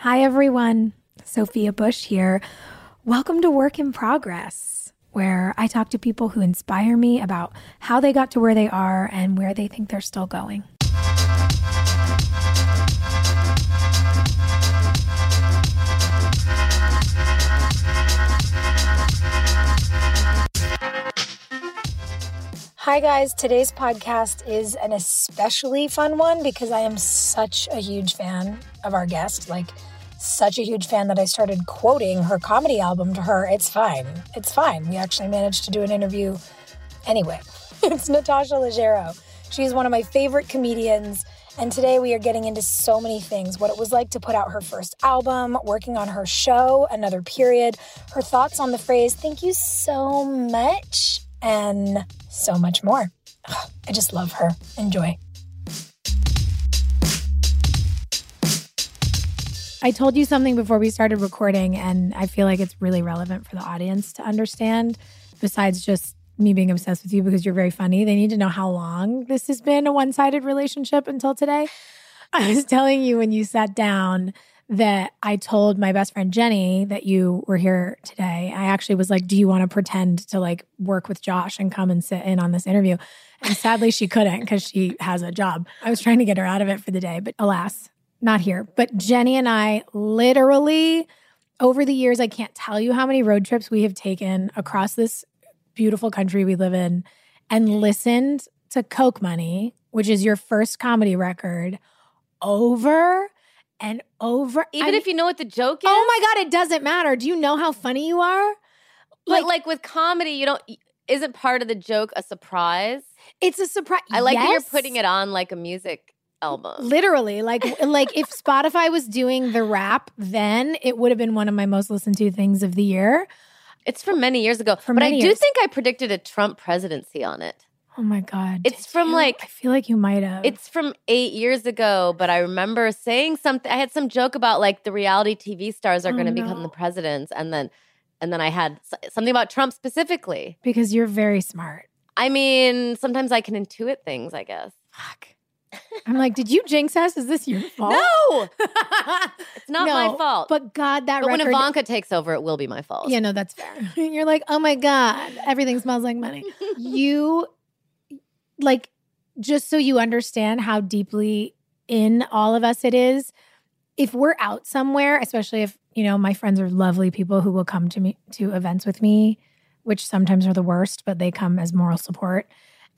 Hi, everyone. Sophia Bush here. Welcome to Work in Progress, where I talk to people who inspire me about how they got to where they are and where they think they're still going. Hi, guys. Today's podcast is an especially fun one because I am such a huge fan of our guest. Like, such a huge fan that I started quoting her comedy album to her. It's fine. It's fine. We actually managed to do an interview anyway. it's Natasha Leggero. She's one of my favorite comedians. And today we are getting into so many things what it was like to put out her first album, working on her show, Another Period, her thoughts on the phrase, thank you so much, and so much more. I just love her. Enjoy. I told you something before we started recording, and I feel like it's really relevant for the audience to understand, besides just me being obsessed with you because you're very funny. They need to know how long this has been a one sided relationship until today. I was telling you when you sat down that I told my best friend Jenny that you were here today. I actually was like, Do you want to pretend to like work with Josh and come and sit in on this interview? And sadly, she couldn't because she has a job. I was trying to get her out of it for the day, but alas, not here. But Jenny and I literally, over the years, I can't tell you how many road trips we have taken across this beautiful country we live in and listened to Coke Money, which is your first comedy record, over and over. Even I if you know what the joke oh is. Oh my God, it doesn't matter. Do you know how funny you are? Like, like with comedy, you don't. Isn't part of the joke a surprise? It's a surprise. I like that you're putting it on like a music album. Literally, like like if Spotify was doing the rap, then it would have been one of my most listened to things of the year. It's from many years ago, From but I many do years. think I predicted a Trump presidency on it. Oh my god! It's from, you? like- I feel like you might have. It's from eight years ago, but I remember saying something. I had some joke about like the reality TV stars are Oh, going to become the presidents, and then and then I had something about Trump specifically. because you're very smart. I mean, sometimes I can intuit things. I guess. Fuck. I'm like, did you jinx us? Is this your fault? No, it's not my fault. But God, that But when. Ivanka takes over, it will be my fault. yeah, no, that's fair. You're like, oh my God, everything smells like money. you, like, just so you understand how deeply in all of us it is, if we're out somewhere, especially if, you know, my friends are lovely people who will come to me to events with me, which sometimes are the worst, but they come as moral support.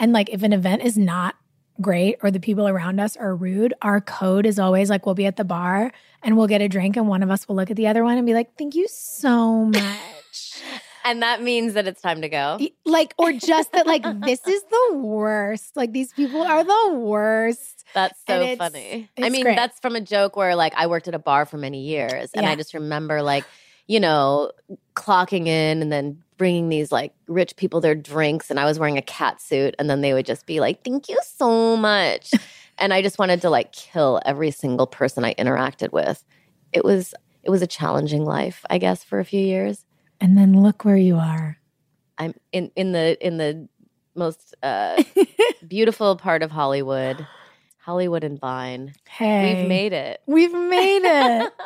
And like, if an event is not great or the people around us are rude, our code is always like, we'll be at the bar and we'll get a drink, and one of us will look at the other one and be like, thank you so much. And that means that it's time to go. Like, or just that, like, this is the worst. Like, these people are the worst. That's so it's- funny. I mean, great. that's from a joke where like I worked at a bar for many years, and Yeah. I just remember like, you know, clocking in and then bringing these like rich people their drinks, and I was wearing a cat suit, and then they would just be like, "Thank you so much." and I just wanted to like kill every single person I interacted with. It was it was a challenging life, I guess, for a few years. And then look where you are. I'm in in the in the most uh, beautiful part of Hollywood, Hollywood and Vine. Hey, We've made it. We've made it.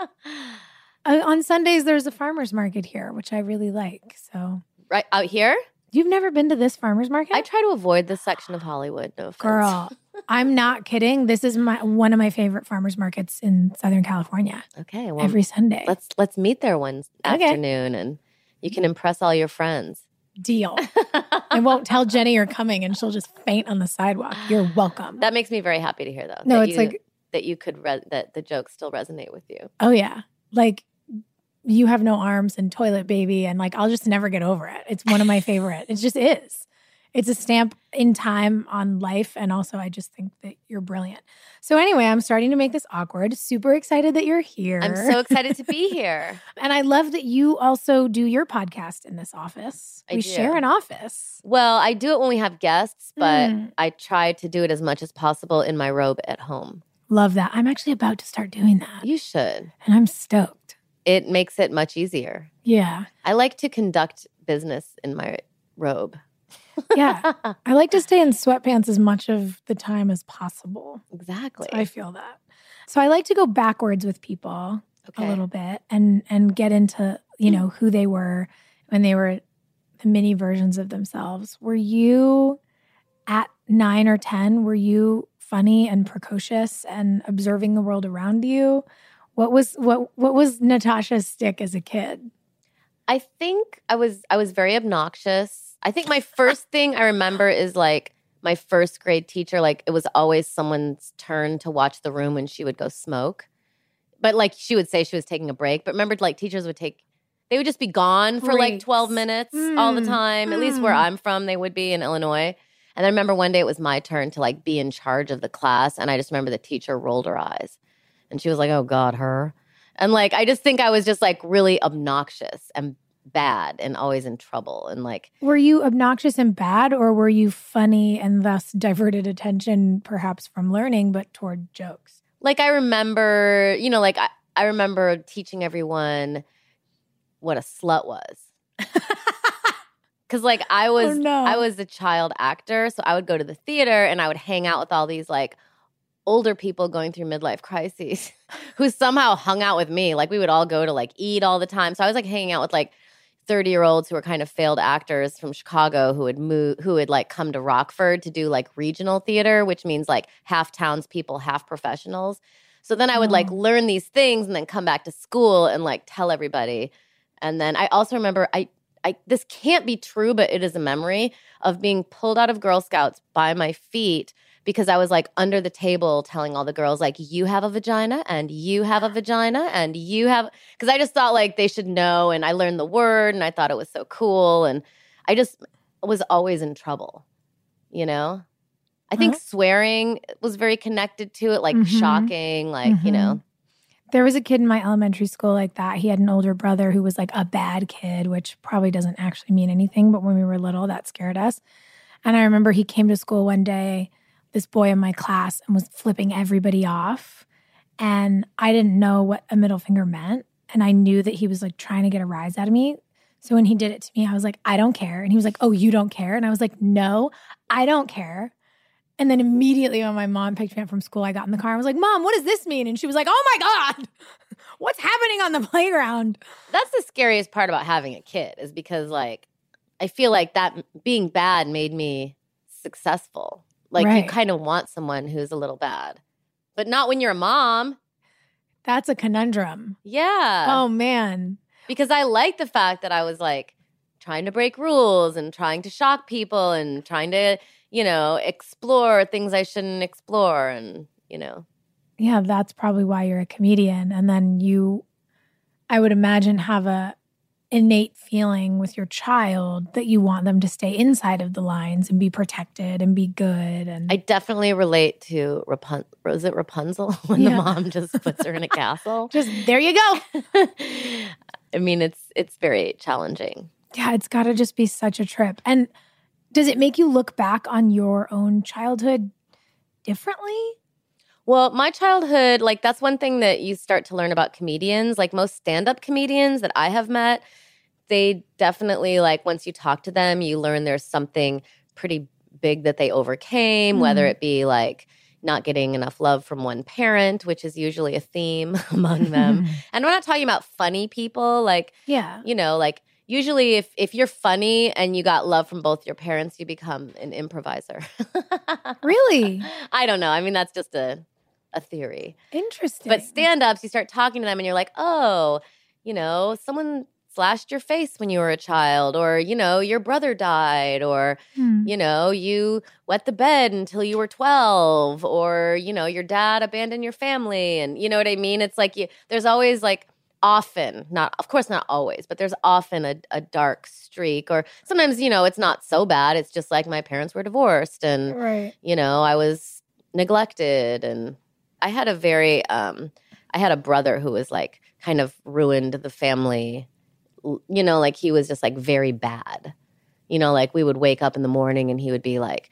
Uh, on Sundays, there's a farmer's market here, which I really like. So, right out here. you've never been to this farmer's market? I try to avoid this section of Hollywood. No offense. Girl, I'm not kidding. This is my one of my favorite farmers markets in Southern California. Okay. Well, Every Sunday. let's let's meet there one Okay. afternoon, and you can impress all your friends. Deal. I won't tell Jenny you're coming, and she'll just faint on the sidewalk. You're welcome. That makes me very happy to hear, though. no, it's you, like, that you could re- that the jokes still resonate with you. oh yeah, like you have no arms and toilet baby, and like I'll just never get over it. It's one of my favorite. It just is. It's a stamp in time on life, and also I just think that you're brilliant. So anyway, I'm starting to make this awkward. Super excited that you're here. I'm so excited to be here. And I love that you also do your podcast in this office. I we do. share an office. Well, I do it when we have guests, but Mm. I try to do it as much as possible in my robe at home. Love that. I'm actually about to start doing that. You should. And I'm stoked. It makes it much easier. Yeah. I like to conduct business in my robe. Yeah. I like to stay in sweatpants as much of the time as possible. Exactly. So I feel that. So I like to go backwards with people okay. a little bit and and get into, you mm. know, who they were when they were the mini versions of themselves. Were you at 9 or 10 were you funny and precocious and observing the world around you? What was what what was Natasha's stick as a kid? I think I was I was very obnoxious. I think my first thing I remember is like my first grade teacher like it was always someone's turn to watch the room when she would go smoke. But like she would say she was taking a break, but remember like teachers would take they would just be gone for like 12 minutes all the Mm, time. At least where mm. I'm from, they would be in Illinois. And I remember one day it was my turn to like be in charge of the class and I just remember the teacher rolled her eyes. And she was like, "Oh god, her." And like I just think I was just like really obnoxious and bad and always in trouble and like Were you obnoxious and bad, or were you funny and thus diverted attention perhaps from learning, but toward jokes? like I remember, you know, like I, I remember teaching everyone what a slut was. Cause like I was Oh, no. I was a child actor, so I would go to the theater and I would hang out with all these like older people going through midlife crises who somehow hung out with me. Like we would all go to like eat all the time. So I was like hanging out with like 30 year olds who were kind of failed actors from Chicago who would move who would like come to Rockford to do like regional theater, which means like half townspeople, half professionals. So then I would like Oh. learn these things and then come back to school and like tell everybody. And then I also remember I I this can't be true, but it is a memory of being pulled out of Girl Scouts by my feet because I was like under the table telling all the girls like you have a vagina and you have a vagina and you have because I just thought like they should know and I learned the word and I thought it was so cool and I just was always in trouble, you know? I think Huh? swearing was very connected to it, like Mhm. shocking, like, you Mhm. know. There was a kid in my elementary school like that. He had an older brother who was like a bad kid, which probably doesn't actually mean anything, but when we were little, that scared us. And I remember he came to school one day, this boy in my class, and was flipping everybody off. And I didn't know what a middle finger meant. And I knew that he was like trying to get a rise out of me. So when he did it to me, I was like, I don't care. And he was like, Oh, you don't care? And I was like, No, I don't care. And then immediately when my mom picked me up from school, I got in the car. and was like, Mom, what does this mean? And she was like, Oh my God, what's happening on the playground? That's the scariest part about having a kid is because like I feel like that being bad made me successful. Like you kind of want someone who's a little bad. But not when you're a mom. That's a conundrum. Yeah. oh man. because I like the fact that I was like trying to break rules and trying to shock people and trying to, you know, explore things I shouldn't explore and, you know. Yeah, that's probably why you're a comedian. And then you, I would imagine, have a innate feeling with your child that you want them to stay inside of the lines and be protected and be good. And I definitely relate to Rapun- was it Rapunzel when Yeah. the mom just puts her in a castle? just there you go. I mean, it's it's very challenging. Yeah, it's got to just be such a trip. And does it make you look back on your own childhood differently? Well, my childhood, like that's one thing that you start to learn about comedians. Like most stand-up comedians that I have met, they definitely like once you talk to them, you learn there's something pretty big that they overcame, whether Mhm. it be like not getting enough love from one parent, which is usually a theme among them. and I'm not talking about funny people, like yeah. you know, like usually if if you're funny and you got love from both your parents, you become an improviser. Really? I don't know. I mean, that's just a a theory. Interesting. But stand ups, you start talking to them and you're like, oh, you know, someone slashed your face when you were a child, or, you know, your brother died, or, Hmm. you know, you wet the bed until you were 12, or, you know, your dad abandoned your family. And you know what I mean? It's like you, there's always like, often not of course not always but there's often a, a dark streak or sometimes you know it's not so bad it's just like my parents were divorced and Right. you know i was neglected and i had a very um i had a brother who was like kind of ruined the family you know like he was just like very bad. You know like we would wake up in the morning and he would be like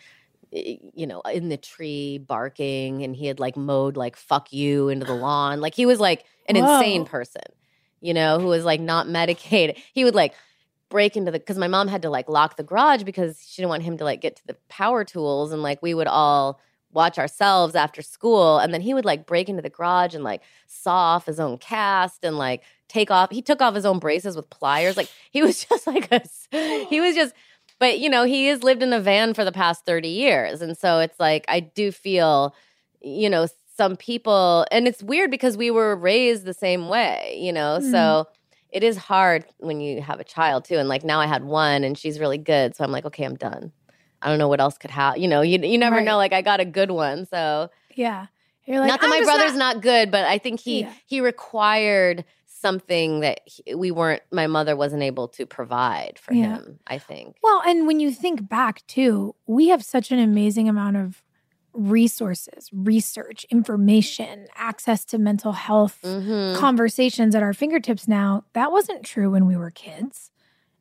you know in the tree barking and he had like mowed like fuck you into the lawn. Like he was like an Whoa. insane person you know who was like not medicated. He would like break into the because my mom had to like lock the garage because she didn't want him to like get to the power tools and like we would all watch ourselves after school and then he would like break into the garage and like saw off his own cast and like take off he took off his own braces with pliers like he was just like a he was just but you know he has lived in a van for the past 30 years and so it's like i do feel you know some people and it's weird because we were raised the same way you know Mm. so it is hard when you have a child too and like now i had one and she's really good so i'm like okay i'm done i don't know what else could happen you know you, you never Right. know like i got a good one so Yeah. You're like, not that "I'm my brother's not, good but i think he Yeah. he required something that he, we weren't my mother wasn't able to provide for Yeah. him i think Well, and when you think back too, we have such an amazing amount of resources, research, information, access to mental health Mhm. conversations at our fingertips now. That wasn't true when we were kids.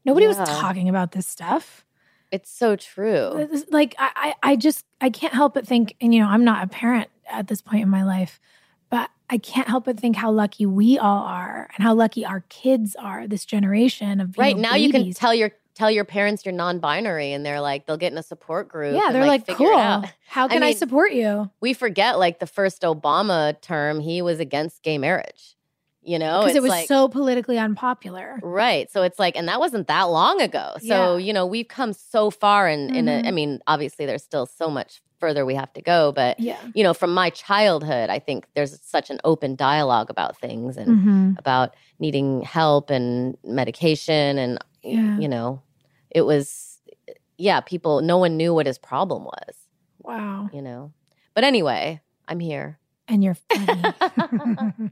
Nobody was talking about this stuff. It's so true Like I, I I just I can't help but think, and you know, I'm not a parent at this point in my life, but I can't help but think how lucky we all are and how lucky our kids are, this generation of right know, now you can tell your tell your parents you're non-binary and they're like they'll get in a support group Yeah, and, they're like, it cool. How can I, mean, support you? we forget like the first obama term he was against gay marriage you know Because it was like so politically unpopular. right so it's like and that wasn't that long ago so Yeah. you know we've come so far in in a, i mean obviously there's still so much further we have to go but Yeah. you know from my childhood i think there's such an open dialogue about things and Mm-hmm. about needing help and medication and Yeah. you know it was yeah people no one knew what his problem was Wow. you know but anyway i'm here And you're funny.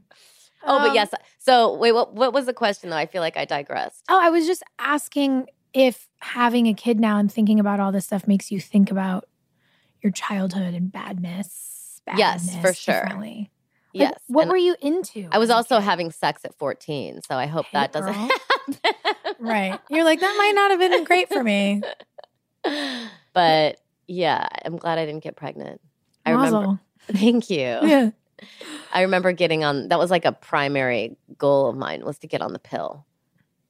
oh but Um, yes so wait what, what was the question though i feel like i digressed Oh, I was just asking if having a kid now and thinking about all this stuff makes you think about your childhood and badness. Yes, for sure. Like, yes what and were you into? i was also having sex at 14 so i hope Hey, that doesn't girl. happen right. You're like that might not have been great for me. but yeah i'm glad i didn't get pregnant i remember thank you Yeah. I remember getting on that was like a primary goal of mine was to get on the pill.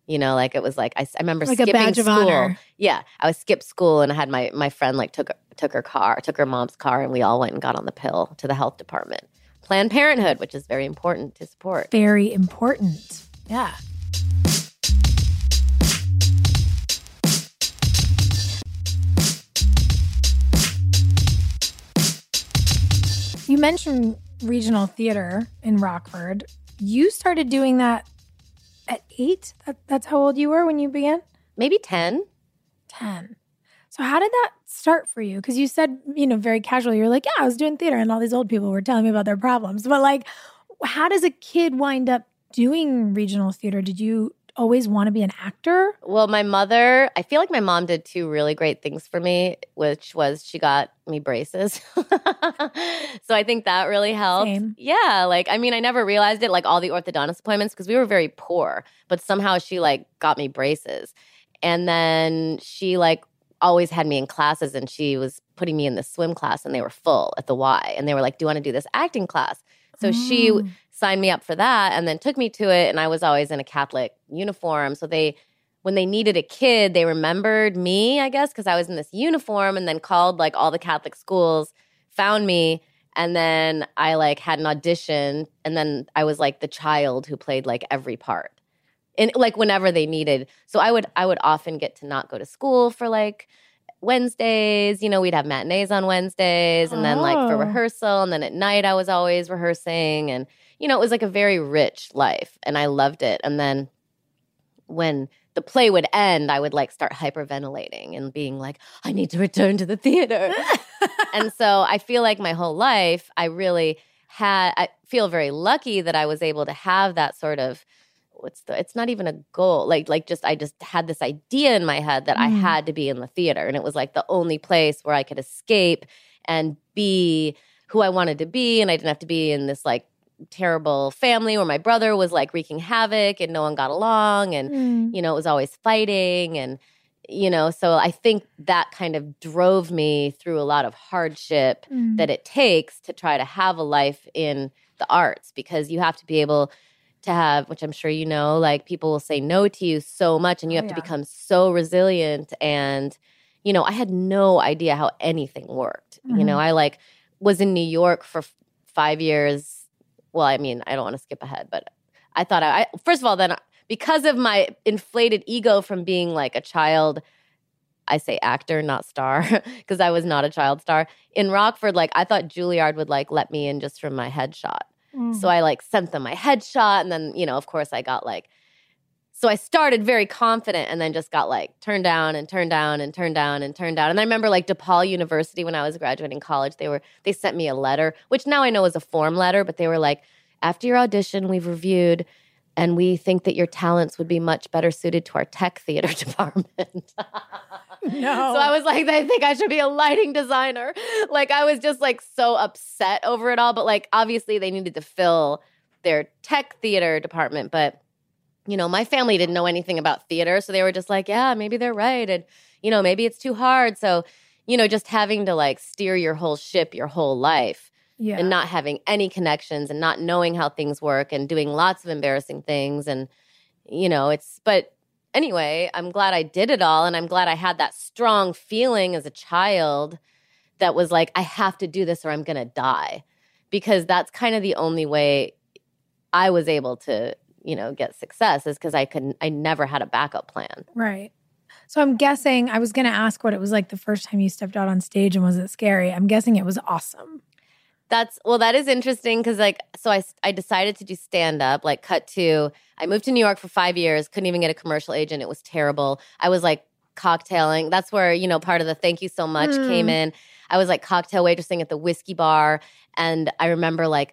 You know, like it was like I remember Like skipping school. Yeah, I was skipped school and I had my my friend like took took her car, took her mom's car, and we all went and got on the pill to the health department. Planned Parenthood, which is very important to support. Very important. Yeah. You mentioned regional theater in Rockford. You started doing that at eight? That, that's how old you were when you began? Maybe ten. 10. So, how did that start for you? Because you said, you know, very casually, you're like, yeah, I was doing theater and all these old people were telling me about their problems. But, like, how does a kid wind up doing regional theater? Did you always want to be an actor? Well, my mother, I feel like my mom did two really great things for me, which was she got me braces. so I think that really helped. Same. Yeah, like I mean, I never realized it like all the orthodontist appointments because we were very poor, but somehow she like got me braces. And then she like always had me in classes and she was putting me in the swim class and they were full at the Y and they were like, "Do you want to do this acting class?" So she Mm. signed me up for that and then took me to it and I was always in a Catholic uniform. So they when they needed a kid, they remembered me, I guess, because I was in this uniform and then called like all the Catholic schools, found me, and then I like had an audition and then I was like the child who played like every part. And like whenever they needed. So I would I would often get to not go to school for like Wednesdays, you know, we'd have matinees on Wednesdays and then like for Oh. rehearsal and then at night I was always rehearsing and you know, it was like a very rich life and I loved it. And then when the play would end, I would like start hyperventilating and being like, I need to return to the theater. and so I feel like my whole life, I really had, I feel very lucky that I was able to have that sort of, what's the, it's not even a goal. Like, like just, I just had this idea in my head that I Mm. had to be in the theater. And it was like the only place where I could escape and be who I wanted to be. And I didn't have to be in this like terrible family where my brother was like wreaking havoc and no one got along. And, Mm. you know, it was always fighting and you know, so I think that kind of drove me through a lot of hardship Mm. that it takes to try to have a life in the arts because you have to be able to have, which I'm sure you know, like people will say no to you so much and you Oh, have to become so resilient. And, you know, I had no idea how anything worked. You know, Mhm. I like was in New York for f- five years. Well, I mean, I don't want to skip ahead, but I thought I, I first of all, then because of my inflated ego from being like a child, I say actor, not star, because I was not a child star. In Rockford, like I thought Juilliard would like let me in just from my headshot. Mm. So I like sent them my headshot, and then you know, of course, I got like. So I started very confident, and then just got like turned down and turned down and turned down and turned down. And I remember like DePaul University when I was graduating college, they were they sent me a letter, which now I know is a form letter, but they were like, after your audition, we've reviewed, and we think that your talents would be much better suited to our tech theater department. no. So I was like, they think I should be a lighting designer. Like I was just like so upset over it all. But like obviously they needed to fill their tech theater department. But you know, my family didn't know anything about theater. So they were just like, yeah, maybe they're right. And, you know, maybe it's too hard. So, you know, just having to like steer your whole ship your whole life yeah. and not having any connections and not knowing how things work and doing lots of embarrassing things and you know it's but anyway i'm glad i did it all and i'm glad i had that strong feeling as a child that was like i have to do this or i'm going to die because that's kind of the only way i was able to you know get success is because i couldn't i never had a backup plan Right. So I'm guessing I was going to ask what it was like the first time you stepped out on stage and was it scary? I'm guessing it was awesome. That's well, that is interesting because like, so I I decided to do stand up. Like, cut to I moved to New York for five years, couldn't even get a commercial agent. It was terrible. I was like cocktailing. That's where you know part of the thank you so much Mm. came in. I was like cocktail waitressing at the whiskey bar, and I remember like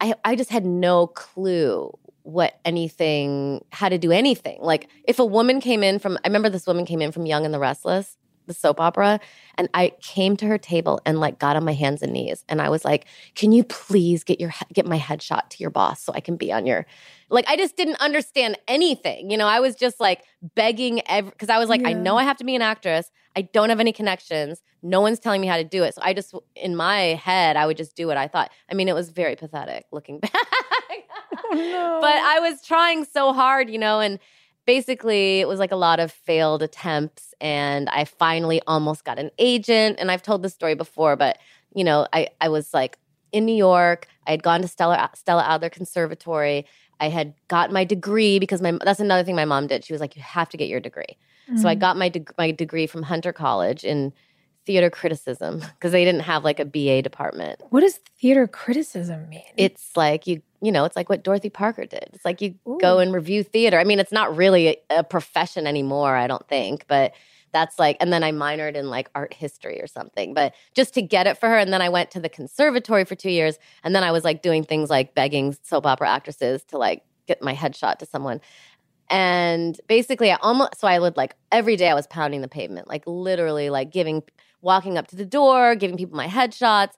I I just had no clue what anything how to do anything. Like if a woman came in from I remember this woman came in from Young and the Restless, the soap opera, and I came to her table and like got on my hands and knees and I was like, "Can you please get your get my headshot to your boss so I can be on your like I just didn't understand anything. You know, I was just like begging every because I was like, I know I have to be an actress. I don't have any connections. No one's telling me how to do it. So I just in my head, I would just do what I thought. I mean, it was very pathetic looking back. Oh, no. But I was trying so hard, you know, and basically it was like a lot of failed attempts and I finally almost got an agent and I've told this story before, but you know, I I was like in New York. I had gone to Stella Stella Adler Conservatory. I had got my degree because my that's another thing my mom did. She was like, "You have to get your degree." So I Mm. got my deg- my degree from Hunter College in theater criticism because they didn't have like a BA department. What does theater criticism mean? It's like you you know, it's like what Dorothy Parker did. It's like you go and review theater. I mean, it's not really a, a profession anymore, I don't think, but that's like and then I minored in like art history or something, but just to get it for her and then I went to the conservatory for 2 years and then I was like doing things like begging soap opera actresses to like get my headshot to someone. And basically, I almost so I would like every day I was pounding the pavement, like literally, like giving, walking up to the door, giving people my headshots,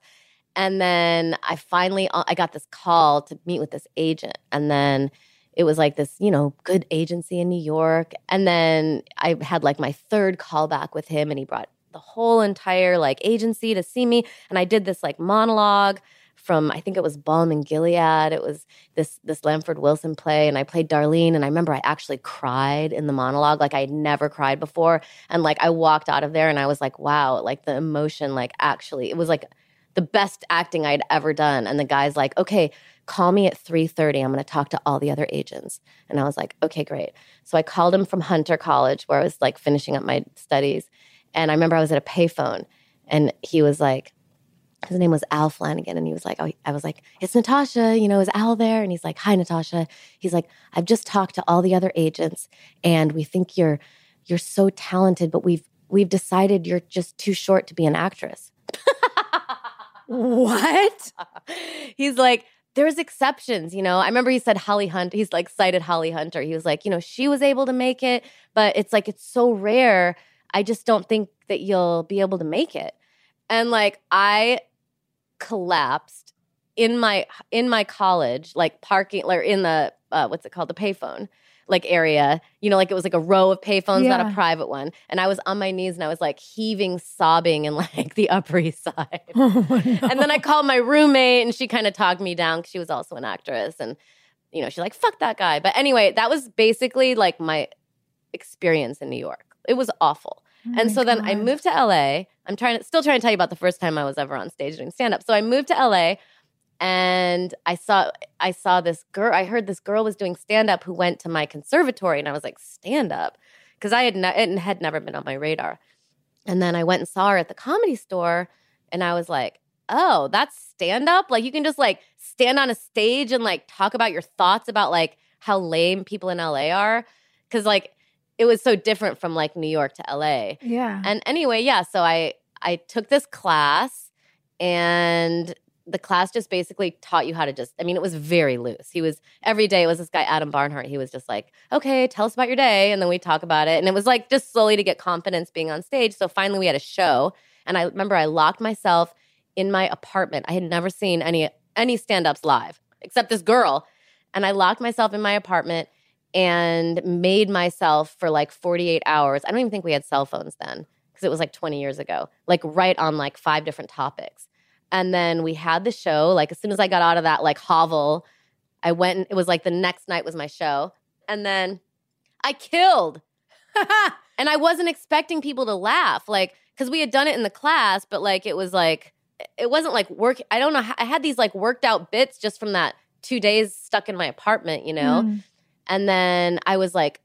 and then I finally uh, I got this call to meet with this agent, and then it was like this, you know, good agency in New York. And then I had like my third callback with him, and he brought the whole entire like agency to see me. And I did this like monologue from I think it was Balm in Gilead. It was this this Lanford Wilson play, and I played Darlene. And I remember I actually cried in the monologue, like I had never cried before. And like I walked out of there, and I was like, wow, like the emotion, like actually, it was like the best acting I'd ever done. And the guy's like, okay, call me at 3.30 i'm going to talk to all the other agents and i was like okay great so i called him from hunter college where i was like finishing up my studies and i remember i was at a payphone and he was like his name was Al Flanagan, and he was like, oh, I was like, it's Natasha, you know, is Al there? And he's like, hi, Natasha. He's like, I've just talked to all the other agents, and we think you're you're so talented, but we've we've decided you're just too short to be an actress. what? he's like, there's exceptions, you know. I remember he said Holly Hunt. He's like cited Holly Hunter. He was like, you know, she was able to make it, but it's like it's so rare. I just don't think that you'll be able to make it. And like I collapsed in my in my college, like parking or in the uh, what's it called, the payphone like area, you know, like it was like a row of payphones, yeah. not a private one. And I was on my knees and I was like heaving, sobbing in like the Upper East Side. Oh, no. And then I called my roommate and she kind of talked me down because she was also an actress. And, you know, she's like, fuck that guy. But anyway, that was basically like my experience in New York. It was awful. Oh and so God. then I moved to LA. I'm trying to still trying to tell you about the first time I was ever on stage doing stand up. So I moved to LA and I saw I saw this girl. I heard this girl was doing stand up who went to my conservatory, and I was like, stand up, because I had ne- it had never been on my radar. And then I went and saw her at the comedy store, and I was like, oh, that's stand up. Like you can just like stand on a stage and like talk about your thoughts about like how lame people in LA are, because like it was so different from like New York to LA. Yeah. And anyway, yeah. So I I took this class and the class just basically taught you how to just, I mean, it was very loose. He was, every day it was this guy, Adam Barnhart. He was just like, okay, tell us about your day. And then we talk about it. And it was like just slowly to get confidence being on stage. So finally we had a show. And I remember I locked myself in my apartment. I had never seen any, any stand ups live except this girl. And I locked myself in my apartment and made myself for like 48 hours. I don't even think we had cell phones then because it was like 20 years ago, like right on like five different topics and then we had the show. Like as soon as I got out of that like hovel, I went and it was like the next night was my show. And then I killed. and I wasn't expecting people to laugh. Like, because we had done it in the class, but like it was like it wasn't like work. I don't know. I had these like worked out bits just from that two days stuck in my apartment, you know? Mm. And then I was like,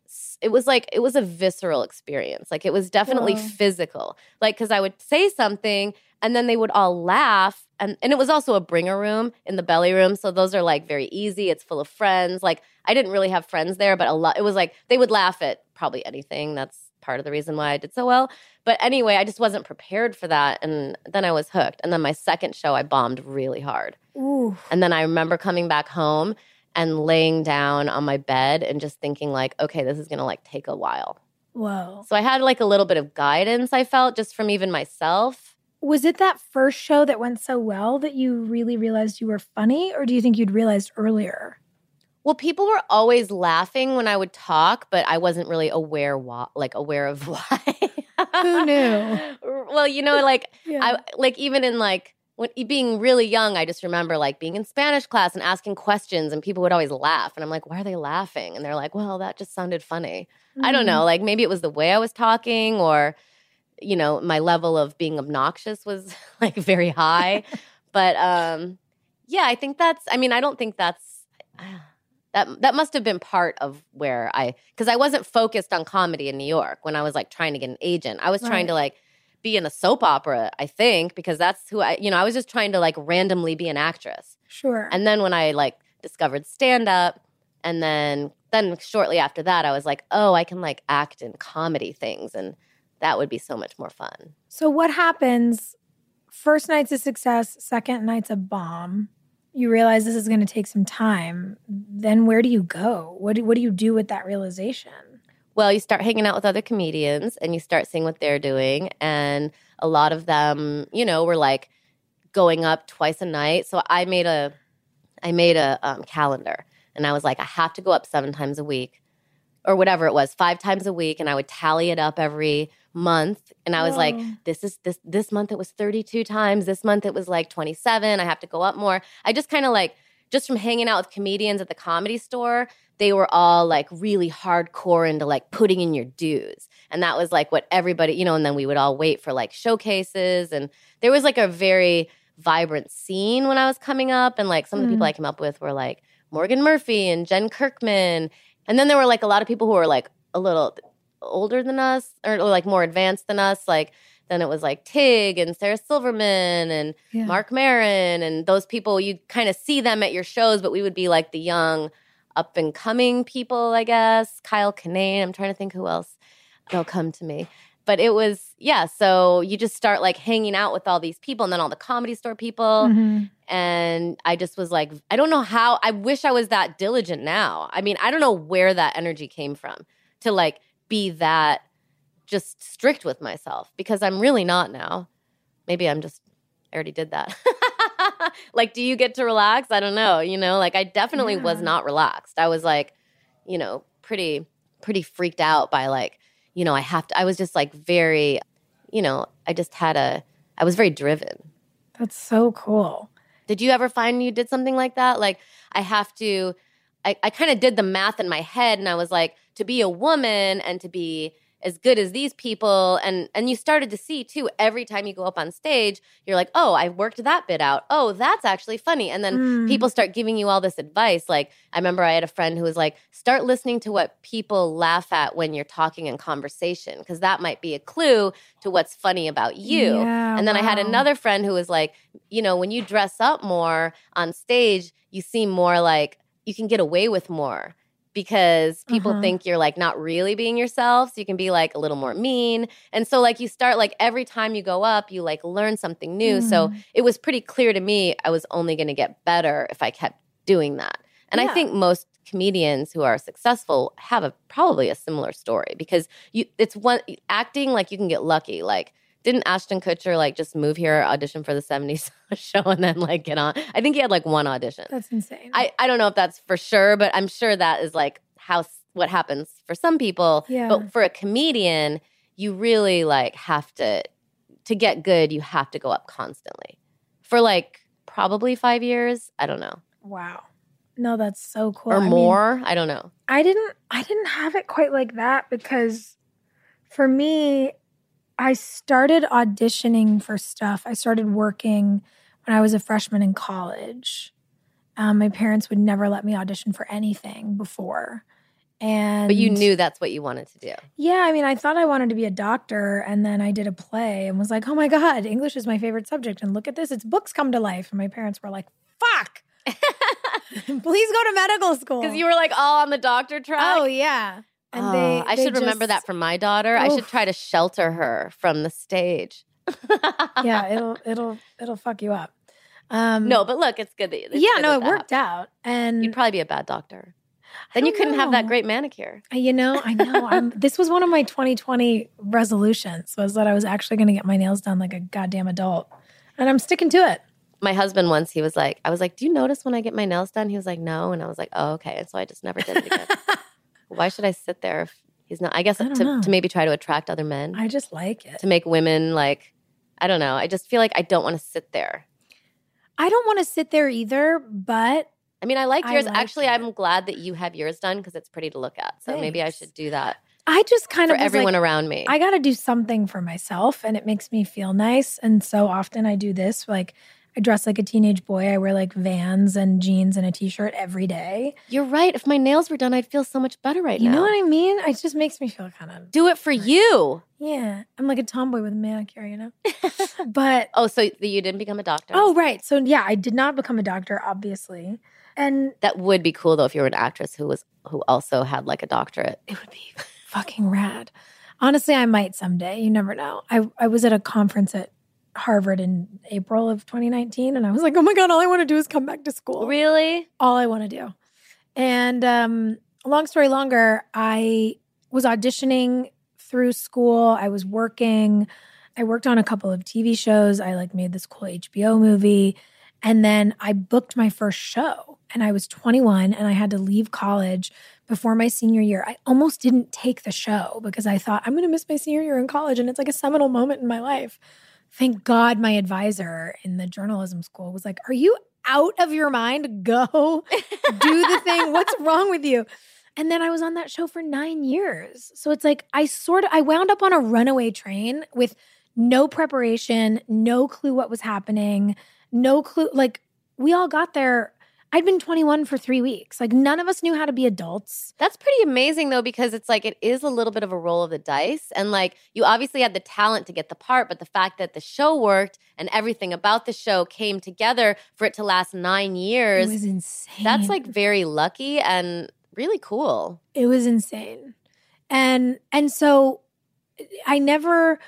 it was like, it was a visceral experience. Like, it was definitely physical. Like, cause I would say something and then they would all laugh and and it was also a bringer room in the belly room so those are like very easy. It's full of friends. Like i didn't really have friends there but a lot it was like they would laugh at probably anything. That's part of the reason why i did so well. But anyway i just wasn't prepared for that and then i was hooked. And then my second show i bombed really hard. Ooh. and then i remember coming back home and laying down on my bed and just thinking like okay this is gonna like take a while Whoa. So I had like a little bit of guidance, I felt, just from even myself was it that first show that went so well that you really realized you were funny, or do you think you'd realized earlier? Well, people were always laughing when I would talk, but I wasn't really aware why, like aware of why. Who knew? well, you know, like yeah. I like even in like when being really young, I just remember like being in Spanish class and asking questions, and people would always laugh, and I'm like, "Why are they laughing?" And they're like, "Well, that just sounded funny." Mm-hmm. I don't know, mm-hmm. like maybe it was the way I was talking, or you know, my level of being obnoxious was like very high. but um yeah, I think that's I mean, I don't think that's that that must have been part of where I cuz I wasn't focused on comedy in New York when I was like trying to get an agent. I was right. trying to like be in a soap opera, I think, because that's who I you know, I was just trying to like randomly be an actress. Sure. And then when I like discovered stand up and then then shortly after that I was like, "Oh, I can like act in comedy things." And that would be so much more fun. So what happens? First night's a success, second night's a bomb. You realize this is going to take some time. Then where do you go? What do, what do you do with that realization? Well, you start hanging out with other comedians and you start seeing what they're doing. And a lot of them, you know, were like going up twice a night. So I made a I made a um, calendar and I was like, I have to go up seven times a week or whatever it was, five times a week. And I would tally it up every month. And I was like, this is this this month it was 32 times. This month it was like 27. I have to go up more. I just kind of like just from hanging out with comedians at the comedy store, they were all like really hardcore into like putting in your dues. And that was like what everybody, you know, and then we would all wait for like showcases. And there was like a very vibrant scene when I was coming up. And like some of the people Mm. I came up with were like Morgan Murphy and Jen Kirkman. And then there were like a lot of people who were like a little older than us or, or like more advanced than us. Like then it was like Tig and Sarah Silverman and Yeah. Marc Maron and those people. You kind of see them at your shows, but we would be like the young, up and coming people, I guess. Kyle Kinane. I'm trying to think who else. They'll come to me. But it was, yeah. So you just start like hanging out with all these people and then all the comedy store people. Mhm. And I just was like, I don't know how, I wish I was that diligent now. I mean, I don't know where that energy came from to like be that just strict with myself because I'm really not now. Maybe I'm just, I already did that. like, do you get to relax? I don't know. You know, like I definitely was not relaxed. I was like, you know, pretty, pretty freaked out by like, you know, I have to, I was just like very, you know, I just had a, I was very driven. That's so cool. Did you ever find you did something like that? Like, I have to, I, I kind of did the math in my head and I was like, to be a woman and to be as good as these people and and you started to see too every time you go up on stage you're like oh i worked that bit out. Oh that's actually funny. And then Mm. people start giving you all this advice. Like i remember i had a friend who was like start listening to what people laugh at when you're talking in conversation because that might be a clue to what's funny about you. Yeah, and then I had another friend who was like, you know, when you dress up more on stage, you seem more like you can get away with more because people Uh-huh. think you're like not really being yourself. So you can be like a little more mean. And so, like, you start like every time you go up, you like learn something new. So Mm. it was pretty clear to me I was only going to get better if I kept doing that. And I think most comedians who are successful have a probably a similar story because you it's one acting like you can get lucky like didn't Ashton Kutcher like just move here, audition for the 70s show, and then like get on? I think he had like one audition. That's insane. I, I don't know if that's for sure, but I'm sure that is like how what happens for some people. Yeah. But for a comedian, you really like have to to get good, you have to go up constantly. For like probably 5 years, I don't know. wow. No, that's so cool. or I mean, more, I don't know. I didn't I didn't have it quite like that because for me I started auditioning for stuff. I started working when I was a freshman in college. Um, my parents would never let me audition for anything before. And But you knew that's what you wanted to do. Yeah, I mean, I thought I wanted to be a doctor, and then I did a play and was like, "Oh my god, English is my favorite subject." And look at this, it's books come to life. And my parents were like, "Fuck, please go to medical school." Because you were like all on the doctor track. oh yeah, and Oh, they, I they should remember that just- from my daughter. I should try to shelter her from the stage. yeah, it'll it'll it'll fuck you up. Um, no, but look, it's good that it's yeah, good no, it worked out, and You'd probably be a bad doctor. Then you couldn't have that great manicure. You know, I know. I'm, this was one of my 2020 resolutions was that I was actually going to get my nails done like a goddamn adult, and I'm sticking to it. My husband once he was like, I was like, "Do you notice when I get my nails done?" He was like, "No," and I was like, "Oh, okay." And so I just never did it again. Why should I sit there if he's not? I guess I to, to maybe try to attract other men, I just like it. to make women like, I don't know. I just feel like I don't want to sit there. I don't want to sit there either, but I mean, I like I yours. like Actually, it. I'm glad that you have yours done because it's pretty to look at. So maybe I should do that I just kind for of everyone like, around me. I got to do something for myself and it makes me feel nice. And so often I do this like I dress like a teenage boy. I wear like vans and jeans and a t-shirt every day. You're right. If my nails were done, I'd feel so much better right you now. You know what I mean? It just makes me feel kind of Do it for you. yeah. I'm like a tomboy with a manicure, you know. but Oh, so you didn't become a doctor? oh right, so yeah, I did not become a doctor, obviously, and that would be cool though if you were an actress who was who also had like a doctorate. it would be fucking rad. Honestly, I might someday. You never know. I I was at a conference at Harvard in April of 2019, and I was like, oh my god, all I want to do is come back to school. Really? all I want to do. And um, long story longer, I was auditioning through school. I was working. I worked on a couple of TV shows. I like made this cool HBO movie. And then I booked my first show. and I was 21 and I had to leave college before my senior year. I almost didn't take the show because I thought I'm going to miss my senior year in college and it's like a seminal moment in my life. Thank God my advisor in the journalism school was like, Are you out of your mind? Go do the thing. What's wrong with you? And then I was on that show for nine years. So it's like I sort of I wound up on a runaway train with no preparation, no clue what was happening, no clue. Like we all got there. I'd been 21 for three weeks. Like none of us knew how to be adults. That's pretty amazing though, because it's like it is a little bit of a roll of the dice. And like you obviously had the talent to get the part, but the fact that the show worked and everything about the show came together for it to last nine years. It was insane. That's like very lucky and really cool. It was insane. And and so I never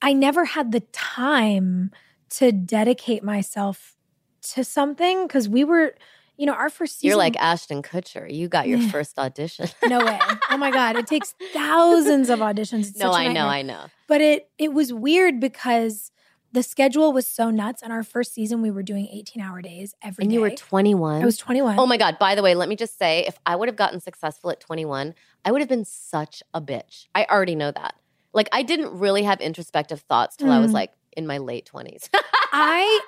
I never had the time to dedicate myself to something because we were, you know, our first season. You're like Ashton Kutcher. You got your first audition. no way. Oh my God. It takes thousands of auditions. It's no, I know. I know. But it it was weird because the schedule was so nuts. And our first season, we were doing 18 hour days every And you were 21. I was 21. Oh my God. By the way, let me just say if I would have gotten successful at 21, I would have been such a bitch. I already know that. Like, I didn't really have introspective thoughts till I was Mm. like in my late 20s. I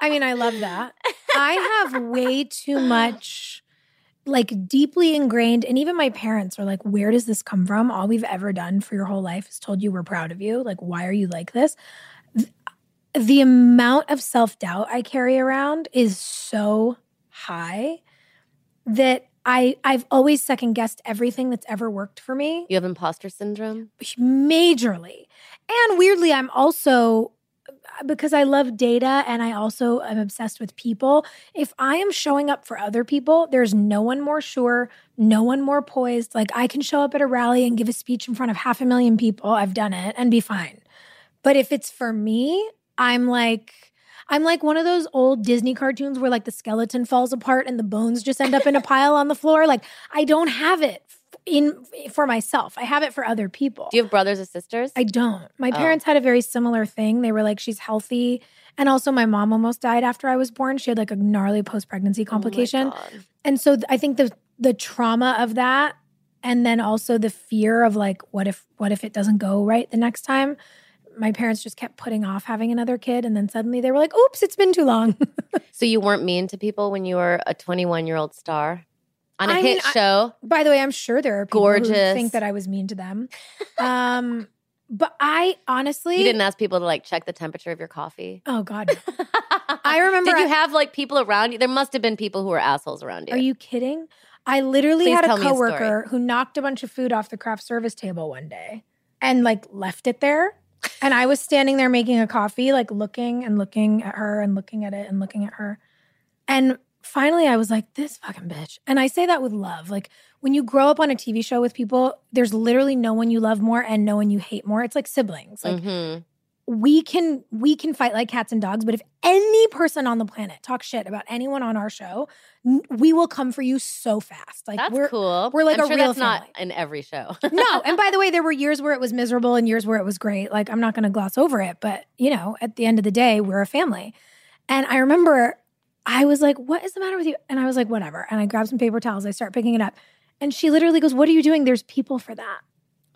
I mean, I love that. I have way too much like deeply ingrained and even my parents are like where does this come from all we've ever done for your whole life is told you we're proud of you like why are you like this Th- the amount of self-doubt i carry around is so high that i i've always second guessed everything that's ever worked for me you have imposter syndrome? majorly. And weirdly, I'm also because I love data and I also am obsessed with people. If I am showing up for other people, there's no one more sure, no one more poised. Like I can show up at a rally and give a speech in front of half a million people. I've done it and be fine. But if it's for me, I'm like I'm like one of those old Disney cartoons where like the skeleton falls apart and the bones just end up in a pile on the floor. Like I don't have it in for myself. I have it for other people. Do you have brothers or sisters? I don't. My Oh. parents had a very similar thing. They were like, she's healthy. And also, my mom almost died after I was born. She had like a gnarly post pregnancy Oh complication. God. and so th- I think the the trauma of that, and then also the fear of like, what if what if it doesn't go right the next time? My parents just kept putting off having another kid, and then suddenly they were like, "Oops, it's been too long." So you weren't mean to people when you were a 21 year old star on a I hit mean, I- show? By the way, I'm sure there are people Gorgeous. who think that I was mean to them. Um, but I honestly, you didn't ask people to like check the temperature of your coffee. Oh God, I remember Did you I- have like people around you? There must have been people who were assholes around you. Are you kidding? I literally Please had a me a coworker who knocked a bunch of food off the craft service table one day and like left it there. And I was standing there making a coffee, like looking and looking at her and looking at it and looking at her. And finally I was like, this fucking bitch. And I say that with love. Like when you grow up on a TV show with people, there's literally no one you love more and no one you hate more. It's like siblings. Like Mhm. we can we can fight like cats and dogs but if any person on the planet talks shit about anyone on our show n- we will come for you so fast like That's we're cool. we're like I'm a sure real that's not family. in every show. no and by the way there were years where it was miserable and years where it was great like i'm not going to gloss over it but you know at the end of the day we're a family and i remember i was like what is the matter with you and i was like whatever and i grabbed some paper towels i start picking it up and she literally goes what are you doing there's people for that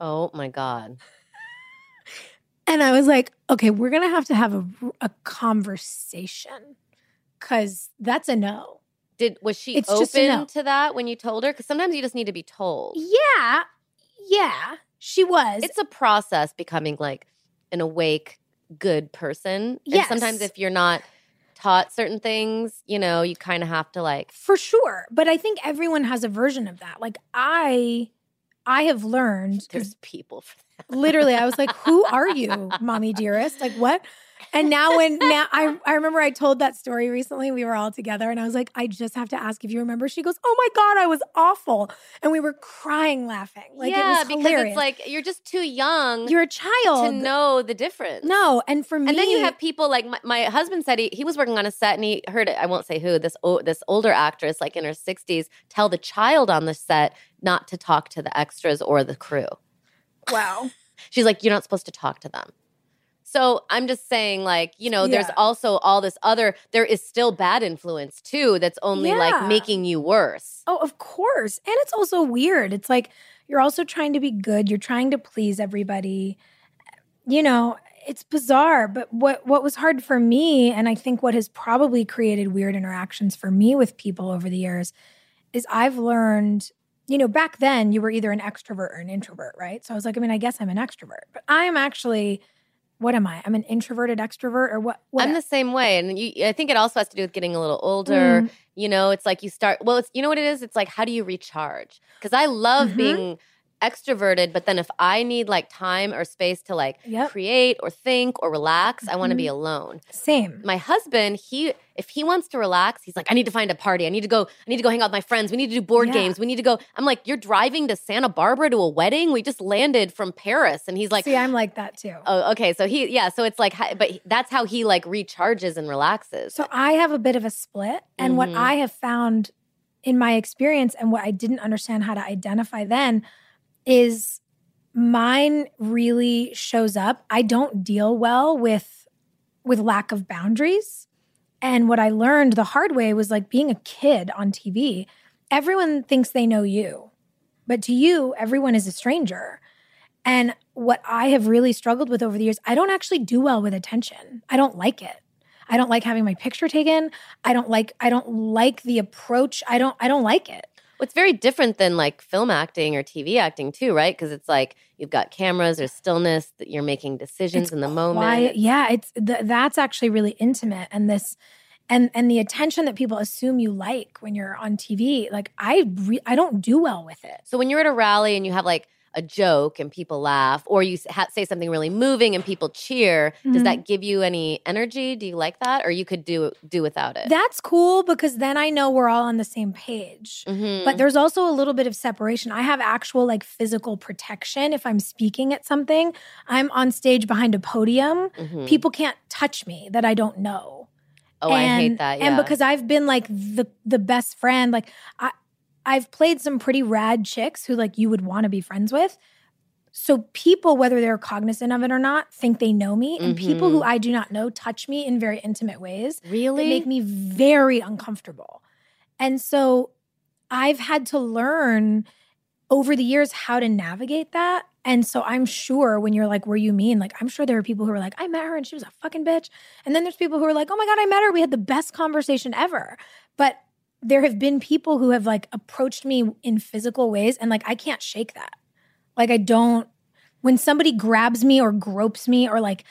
oh my God. And I was like, okay, we're going to have to have a, a conversation because that's a no. Did was she It's open no. to that when you told her? Because sometimes you just need to be told. Yeah. Yeah. She was. It's a process becoming like an awake, good person. Yes. And sometimes if you're not taught certain things, you know, you kind of have to like for sure. But I think everyone has a version of that. Like I I have learned there's people for that. literally I was like, "Who are you, mommy dearest?" Like what? And now when now I I remember I told that story recently. We were all together and I was like, "I just have to ask if you remember." She goes, "Oh my god, I was awful." And we were crying laughing. Like yeah, it was because it's like you're just too young you're a child to know the difference. No, and for me, And then you have people like my, my husband said he, he was working on a set and he heard it. I won't say who this o- this older actress like in her sixties tell the child on the set not to talk to the extras or the crew. wow. She's like, you're not supposed to talk to them. So I'm just saying, like, you know, there's also all this other, there is still bad influence too that's only Yeah. like making you worse. Oh, of course. And it's also weird. It's like you're also trying to be good. You're trying to please everybody. You know, it's bizarre, but what what was hard for me and I think what has probably created weird interactions for me with people over the years is I've learned, you know, back then you were either an extrovert or an introvert, right? So I was like, I mean, I guess I'm an extrovert. But I am actually what am I? I'm an introverted extrovert or what? what I'm the same way. And you, I think it also has to do with getting a little older. Mm. You know, it's like you start, well, it's, you know what it is? It's like, how do you recharge? Because I love Mhm. being extroverted, but then if I need like time or space to like Yep. create or think or relax, I want to be alone. Same. My husband, he if he wants to relax, he's like, I need to find a party. I need to go. I need to go hang out with my friends. We need to do board Yeah. games. We need to go. I'm like, you're driving to Santa Barbara to a wedding. We just landed from Paris, and he's like, See, I'm like that too. oh, okay. So he, yeah. So it's like, but that's how he like recharges and relaxes. So I have a bit of a split. And what Mhm. I have found in my experience and what I didn't understand how to identify then is mine really shows up. I don't deal well with with lack of boundaries. And what I learned the hard way was like being a kid on TV. Everyone thinks they know you. But to you, everyone is a stranger. And what I have really struggled with over the years, I don't actually do well with attention. I don't like it. I don't like having my picture taken. I don't like I don't like the approach. I don't I don't like it. It's very different than like film acting or TV acting too, right? Because it's like you've got cameras, there's stillness, that you're making decisions It's in the moment. quiet. Yeah, it's th- that's actually really intimate and this and and the attention that people assume you like when you're on TV, like I re- I don't do well with it. So when you're at a rally and you have like a joke and people laugh, or you ha- say something really moving and people cheer, does Mhm. that give you any energy? Do you like that, or you could do do without it? That's cool because then I know we're all on the same page. Mhm. But there's also a little bit of separation. I have actual like physical protection if I'm speaking at something. I'm on stage behind a podium. Mhm. People can't touch me that I don't know. oh, I hate and- that. Yeah. And because I've been like the the best friend, like I I've played some pretty rad chicks who like you would want to be friends with. So people, whether they're cognizant of it or not, think they know me. And people who Mhm. I do not know touch me in very intimate ways really that make me very uncomfortable. And so I've had to learn over the years how to navigate that. And so I'm sure when you're like, were you mean? Like, I'm sure there are people who are like, I met her and she was a fucking bitch. And then there's people who are like, oh my God, I met her. We had the best conversation ever. But there have been people who have like approached me in physical ways and like, I can't shake that. Like, I don't, when somebody grabs me or gropes me or like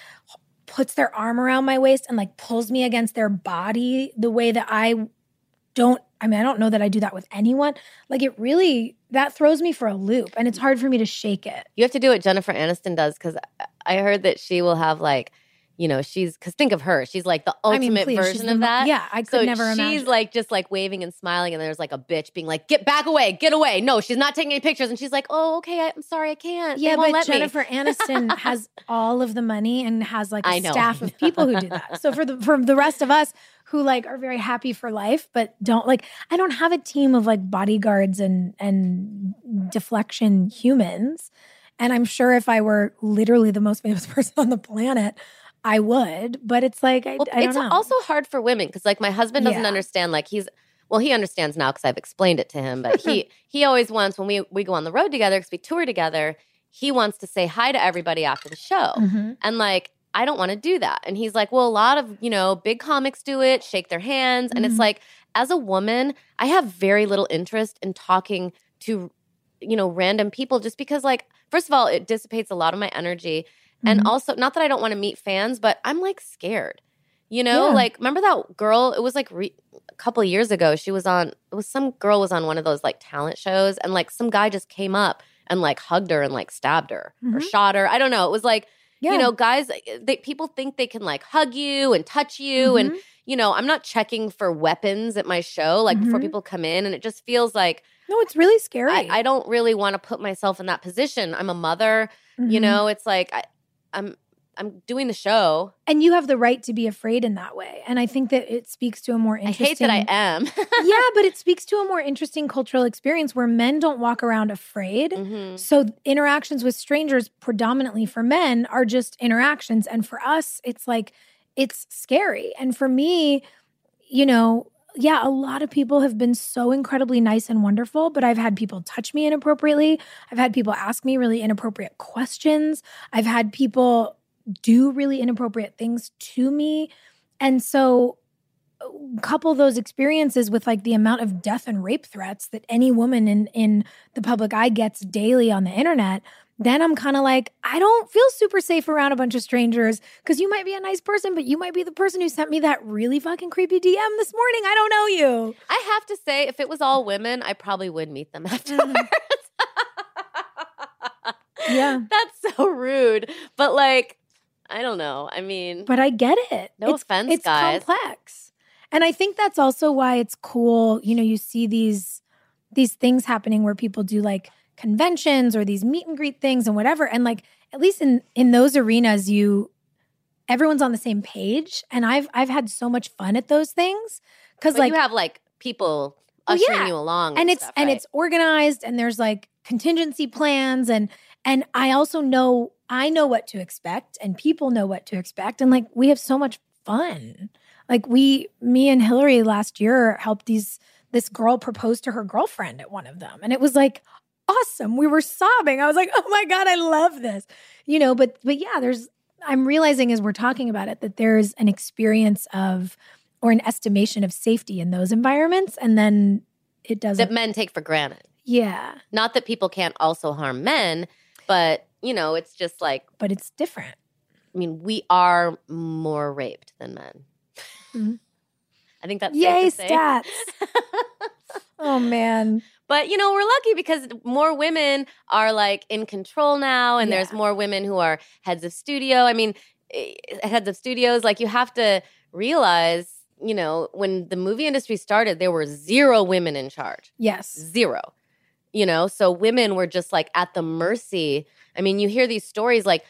puts their arm around my waist and like pulls me against their body the way that I don't I mean I don't know that I do that with anyone like it really that throws me for a loop and it's hard for me to shake it You have to do what Jennifer Aniston does because I heard that she will have like, you know, she's because think of her, she's like the I mean, ultimate please, version of that. yeah I could so never she's imagine like just like waving and smiling, and there's like a bitch being like, "Get back away, get away!" No, she's not taking any pictures, and she's like, "Oh, okay, I, I'm sorry, I can't." Yeah but let me." Jennifer Aniston has all of the money and has like a know. staff of people who do that so for the for the rest of us who like are very happy for life but don't like I don't have a team of like bodyguards and and deflection humans and I'm sure if I were literally the most famous person on the planet I would but it's like I, Well, I don't it's know also hard for women because like my husband doesn't Yeah. understand. Like he's well, he understands now because I've explained it to him. But he he always wants when we we go on the road together because we tour together. He wants to say hi to everybody after the show, Mhm. and like I don't want to do that. And he's like, well, a lot of you know big comics do it, shake their hands, and it's Mhm. like as a woman, I have very little interest in talking to you know random people just because like first of all it dissipates a lot of my energy and Mhm. also not that i don't want to meet fans but i'm like scared you know Yeah. like remember that girl it was like re- a couple of years ago she was on it was some girl was on one of those like talent shows and like some guy just came up and like hugged her and like stabbed her or Mhm. shot her i don't know it was like Yeah. you know guys they, people think they can like hug you and touch you and Mhm. you know i'm not checking for weapons at my show like before Mhm. people come in and it just feels like no it's really scary I, I don't really want to put myself in that position i'm a mother you Mhm. know it's like I, i'm I'm doing the show. And you have the right to be afraid in that way. And I think that it speaks to a more I interesting hate that I am. yeah, but it speaks to a more interesting cultural experience where men don't walk around afraid. Mhm. So interactions with strangers predominantly for men are just interactions and for us it's like it's scary. And for me, you know, yeah, a lot of people have been so incredibly nice and wonderful, but I've had people touch me inappropriately. I've had people ask me really inappropriate questions. I've had people do really inappropriate things to me. And so uh, couple those experiences with like the amount of death and rape threats that any woman in in the public eye gets daily on the internet then i'm kind of like i don't feel super safe around a bunch of strangers because you might be a nice person but you might be the person who sent me that really fucking creepy dm this morning i don't know you I have to say, if it was all women, I probably would meet them afterwards. Mm. Yeah. That's so rude. But like, I don't know. I mean, but i get it No it's, offense, it's guys. It's complex and i think that's also why it's cool you know you see these these things happening where people do like conventions or these meet and greet things and whatever and like at least in in those arenas you everyone's on the same page and i've i've had so much fun at those things because like you have like people Oh, ushering yeah. you along, and it's stuff, and right? it's organized and there's like contingency plans and and I also know I know what to expect and people know what to expect and like we have so much fun. Like we me and Hilarie last year helped these this girl propose to her girlfriend at one of them and it was like awesome. We were sobbing. I was like, "Oh my god, I love this." You know, but but yeah, there's I'm realizing as we're talking about it that there's an experience of or an estimation of safety in those environments and then it doesn't that men take for granted. yeah Not that people can't also harm men, but you know, it's just like but it's different I mean, we are more raped than men. Mhm. I think that's yay safe to say. stats oh man But you know, we're lucky because more women are like in control now, and there's more women who are heads of studio. I mean, eh, heads of studios. Like you have to realize, you know, when the movie industry started, there were zero women in charge. yes Zero. You know, so women were just like at the mercy. I mean, you hear these stories like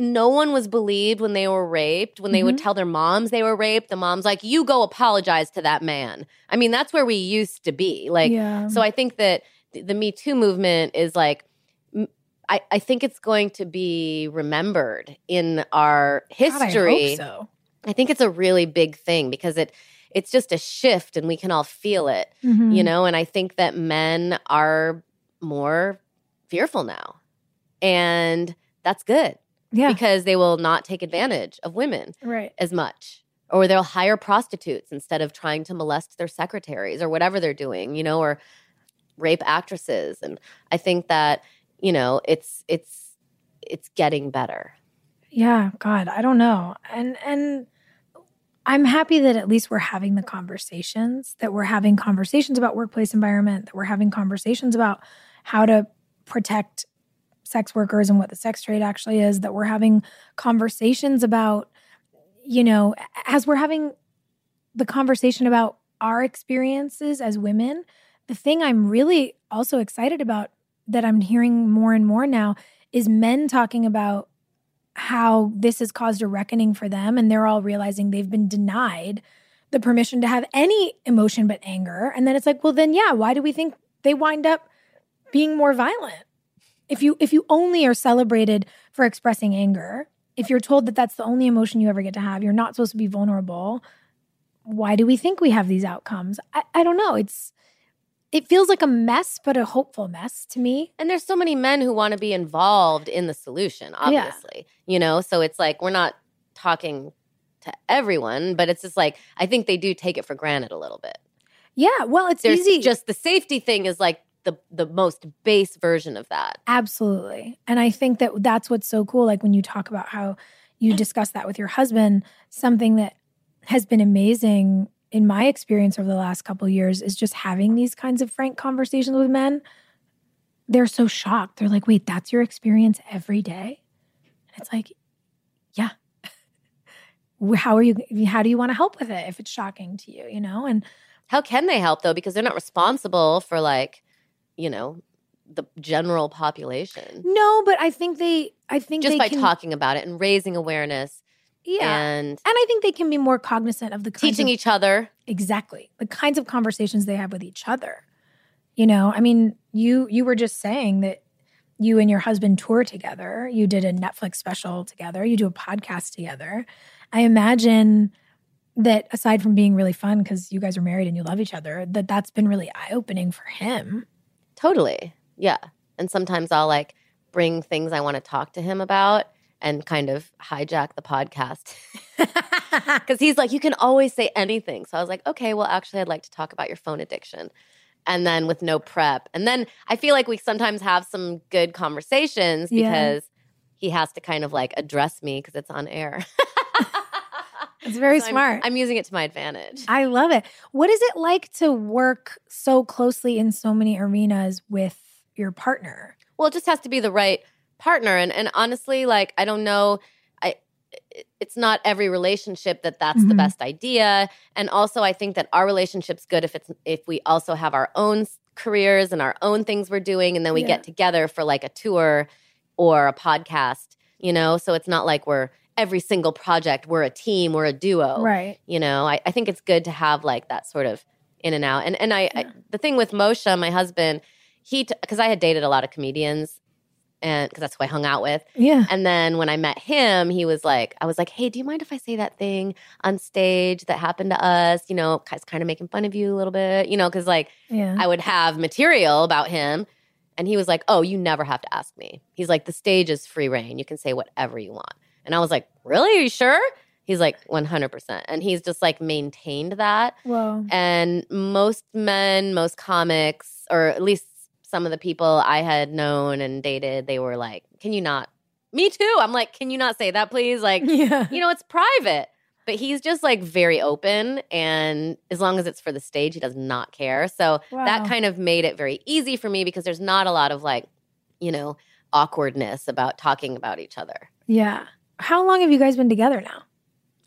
no one was believed when they were raped. When they would Mhm. tell their moms they were raped, the mom's like, "You go apologize to that man." I mean, that's where we used to be. Like, yeah so I think that the Me Too movement is like, I, I, think it's going to be remembered in our God, I hope history. so I think it's a really big thing because it it's just a shift and we can all feel it, Mhm. you know. And I think that men are more fearful now, and that's good yeah. because they will not take advantage of women right. as much. Or they'll hire prostitutes instead of trying to molest their secretaries or whatever they're doing you know or rape actresses. And i think that you know it's it's it's getting better. Yeah god i don't know. And and i'm happy that at least we're having the conversations that we're having conversations about workplace environment that we're having conversations about how to protect sex workers and what the sex trade actually is that we're having conversations about you know as we're having the conversation about our experiences as women the thing i'm really also excited about that i'm hearing more and more now is men talking about how this has caused a reckoning for them and they're all realizing they've been denied the permission to have any emotion but anger. And then it's like well then yeah why do we think they wind up being more violent if you if you only are celebrated for expressing anger if you're told that that's the only emotion you ever get to have you're not supposed to be vulnerable why do we think we have these outcomes? I, I don't know. It's it feels like a mess but a hopeful mess to me. And there's so many men who want to be involved in the solution Yeah. obviously you know? So it's like we're not talking to everyone but it's just like i think they do take it for granted a little bit. Yeah well it's there's easy. just the safety thing is like the the most base version of that Absolutely. And I think that that's what's so cool. Like when you talk about how you discuss that with your husband, something that has been amazing in my experience over the last couple of years is just having these kinds of frank conversations with men. They're so shocked. They're like, wait, that's your experience every day? And it's like, yeah. how are you how do you want to help with it if it's shocking to you, you know? And How can they help though? Because they're not responsible for like, you know, the general population. No, but I think they. I think Just by can, talking about it and raising awareness Yeah, and and I think they can be more cognizant of the teaching of, each other. exactly the kinds of conversations they have with each other. You know, I mean, you you were just saying that you and your husband tour together. You did a Netflix special together. You do a podcast together. I imagine that aside from being really fun because you guys are married and you love each other, that that's been really eye opening for him. Totally. Yeah. And sometimes I'll like bring things I want to talk to him about and kind of hijack the podcast. Because he's like, you can always say anything. So I was like, okay, well, actually, I'd like to talk about your phone addiction. And then with no prep. And then I feel like we sometimes have some good conversations Yeah. because he has to kind of like address me because it's on air. It's very So I'm- smart. I'm using it to my advantage. I love it. What is it like to work so closely in so many arenas with your partner? Well, it just has to be the right partner. And and honestly, like I don't know, I it's not every relationship that that's the Mhm. best idea. And also, I think that our relationship's good if it's if we also have our own careers and our own things we're doing, and then we Yeah. get together for like a tour or a podcast. You know, so it's not like we're every single project we're a team, we're a duo Right. you know I, I think it's good to have like that sort of in and out and and i, I the thing with moshe my husband he because i had dated a lot of comedians and because that's who i hung out with Yeah. and then when i met him he was like i was like hey do you mind if i say that thing on stage that happened to us you know guys kind of making fun of you a little bit you know because like Yeah. I would have material about him. And he was like, Oh, you never have to ask me. He's like, The stage is free reign. You can say whatever you want. And I was like, Really? Are you sure? He's like, 100%. And he's just like maintained that. Whoa. And most men, most comics, or at least some of the people I had known and dated, they were like, Can you not? Me too. I'm like, Can you not say that, please? Like, Yeah. you know, it's private. But he's just like very open. And as long as it's for the stage, he does not care. So Wow. that kind of made it very easy for me because there's not a lot of like, you know, awkwardness about talking about each other. Yeah. How long have you guys been together now?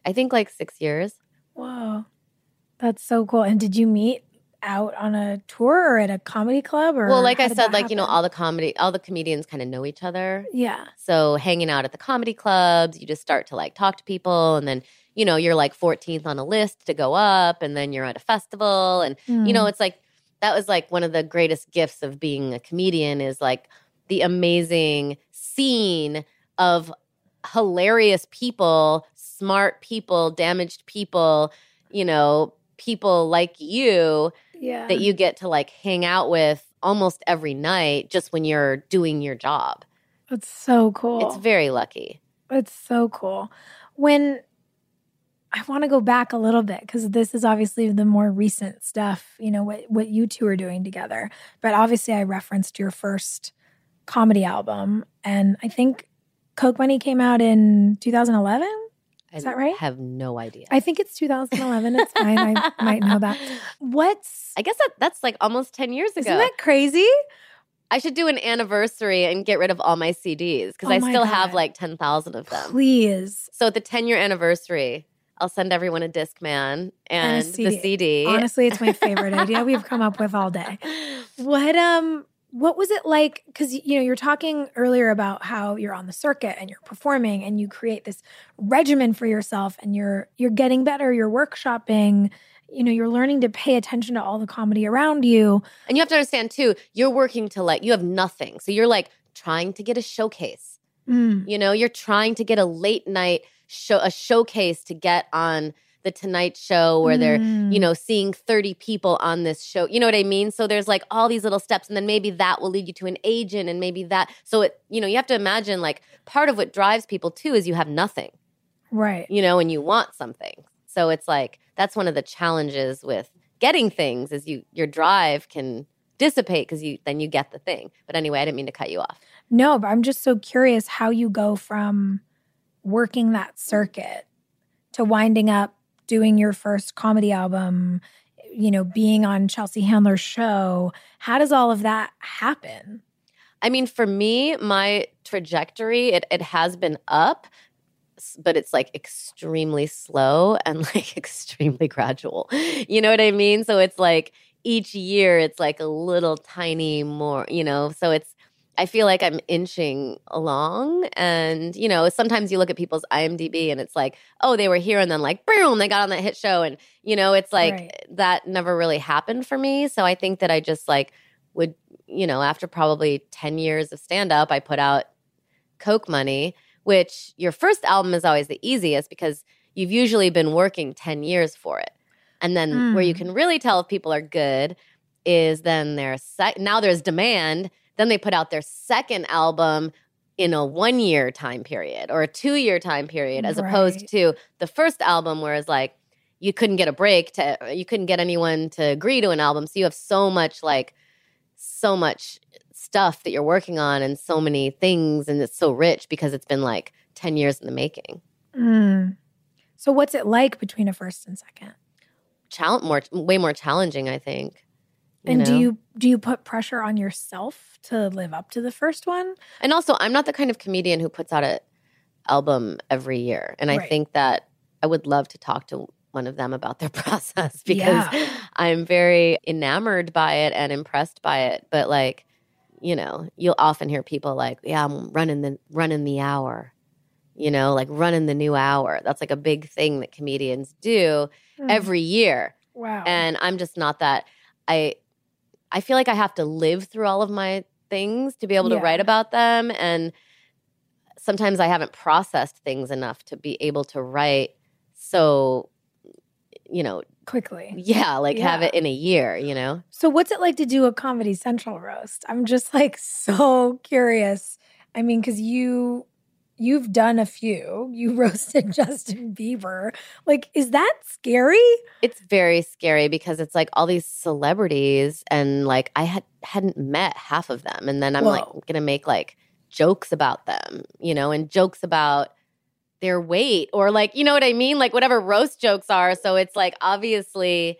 I think like six years. Whoa. That's so cool. And did you meet out on a tour or at a comedy club or Well, like I said, like, you know, all the comedy, all the comedians kind of know each other. Yeah. So hanging out at the comedy clubs, you just start to like talk to people and then, you know, you're like 14th on a list to go up and then you're at a festival and you know Mm. it's like that was like one of the greatest gifts of being a comedian is like the amazing scene of hilarious people smart people damaged people you know people like you yeah. that you get to like hang out with almost every night just when you're doing your job That's so cool. it's very lucky It's so cool. When I want to go back a little bit because this is obviously the more recent stuff, you know, what, what you two are doing together. But obviously, I referenced your first comedy album. And I think Coke Money came out in 2011. Is I that right? I have no idea I think it's 2011. It's fine. I might know that. What's, I guess that that's like almost 10 years ago isn't that crazy? I should do an anniversary and get rid of all my CDs because Oh I still have God. like 10,000 of them. Please. So at the 10 year anniversary, I'll send everyone a Discman And a and, the CD. Honestly, it's my favorite idea we've come up with all day. What um what was it like cuz you know you're talking earlier about how you're on the circuit and you're performing and you create this regimen for yourself and you're you're getting better, you're workshopping, you know, you're learning to pay attention to all the comedy around you. And you have to understand too, you're working to like, you have nothing. So you're like trying to get a showcase. Mm, You know, you're trying to get a late night show, a showcase to get on the Tonight Show where they're, mm. you know, seeing 30 people on this show. You know what I mean? So there's like all these little steps, and then maybe that will lead you to an agent, and maybe that. So it, you know, you have to imagine like part of what drives people too is you have nothing. right. you know, and you want something. So it's like that's one of the challenges with getting things is you your drive can dissipate because you then you get the thing. But anyway, I didn't mean to cut you off. No, but I'm just so curious how you go from working that circuit to winding up doing your first comedy album, you know, being on Chelsea Handler's show. How does all of that happen? I mean, for me, my trajectory it it has been up, but it's like extremely slow and like extremely gradual. You know what I mean? So it's like each year it's like a little tiny more, you know. So it's I feel like I'm inching along. And, you know, sometimes you look at people's IMDb and it's like, oh, they were here and then like, boom, they got on that hit show. And, you know, it's like Right. that never really happened for me. So I think that I just like would, you know, after probably 10 years of stand up, I put out Coke Money, which your first album is always the easiest because you've usually been working 10 years for it. And then where you Mm. can really tell if people are good is then there's now there's demand. Then they put out their second album in a one year time period or a two year time period, as opposed to the first album, where it's like you couldn't get a break to, you couldn't get anyone to agree to an album. So you have so much like, so much stuff that you're working on and so many things, and it's so rich because it's been like 10 years in the making. Mm. So what's it like between a first and second? Challenge more, way more challenging, I think. And do you do you put pressure on yourself to live up to the first one? And also, I'm not the kind of comedian who puts out an album every year. And I think that I would love to talk to one of them about their process because Yeah. I'm very enamored by it and impressed by it. But like, you know, you'll often hear people like, "Yeah, I'm running the running the hour." You know, like running the new hour. That's like a big thing that comedians do Mm. every year wow. and i'm just not that i i feel like i have to live through all of my things to be able to Yeah. write about them and sometimes i haven't processed things enough to be able to write so you know quickly. yeah like have it in a year you know So what's it like to do a Comedy Central roast? I'm just like so curious. I mean, because you you've done a few. You roasted Justin Bieber. Like, is that scary? it's very scary because it's like all these celebrities and like i had hadn't met half of them and then i'm like gonna make like jokes about them you know and jokes about their weight or like you know what i mean like whatever roast jokes are so it's like obviously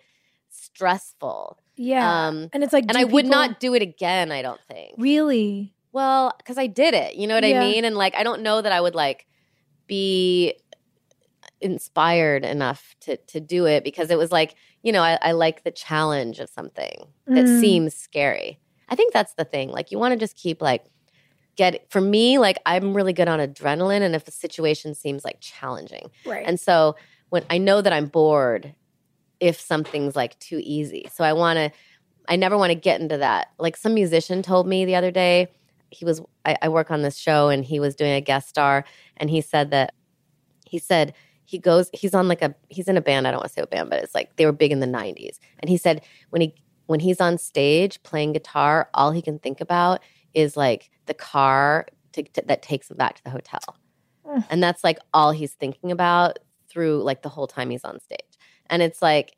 stressful Yeah. um and it's like, and i would not do it again i don't think really. Well, because I did it. You know what Yeah. I mean? And like, I don't know that I would like be inspired enough to to do it because it was like, you know, I, I like the challenge of something that Mm. seems scary. I think that's the thing. Like, you want to just keep like get for me. Like, I'm really good on adrenaline, and if the situation seems like challenging, Right. and so when I know that I'm bored if something's like too easy. So I want to I never want to get into that. Like some musician told me the other day, he was I, I work on this show and he was doing a guest star and he said that he said he goes he's on like a he's in a band, I don't want to say a band, but it's like they were big in the 90s. And he said when he when he's on stage playing guitar, all he can think about is like the car to, to, that takes him back to the hotel. And that's like all he's thinking about through like the whole time he's on stage. And it's like,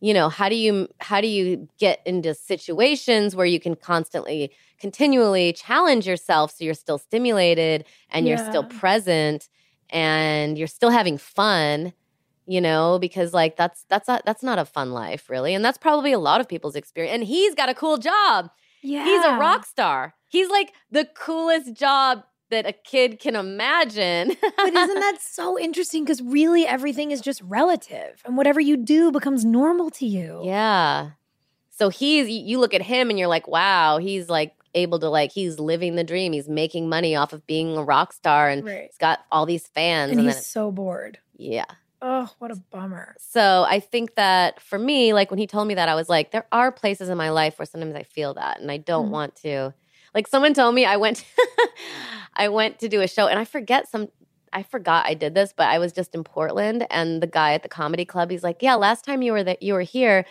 you know, how do you how do you get into situations where you can constantly continually challenge yourself so you're still stimulated and you're still present and you're still having fun, you know, because like that's that's not that's not a fun life really. And that's probably a lot of people's experience. And he's got a cool job. yeah. He's a rock star. He's like the coolest job that a kid can imagine. but isn't that so interesting? Because really, everything is just relative, and whatever you do becomes normal to you. yeah. So he's, you look at him and you're like, wow, he's like able to like he's living the dream. He's making money off of being a rock star and Right. he's got all these fans And and, he's so bored. yeah. Oh, what a bummer. So I think that for me, like when he told me that, I was like, there are places in my life where sometimes I feel that, and I don't Mhm. want to. Like someone told me I went, I went to do a show, and I forget some. I forgot I did this, but I was just in Portland, and the guy at the comedy club, he's like, "Yeah, last time you were that you were here,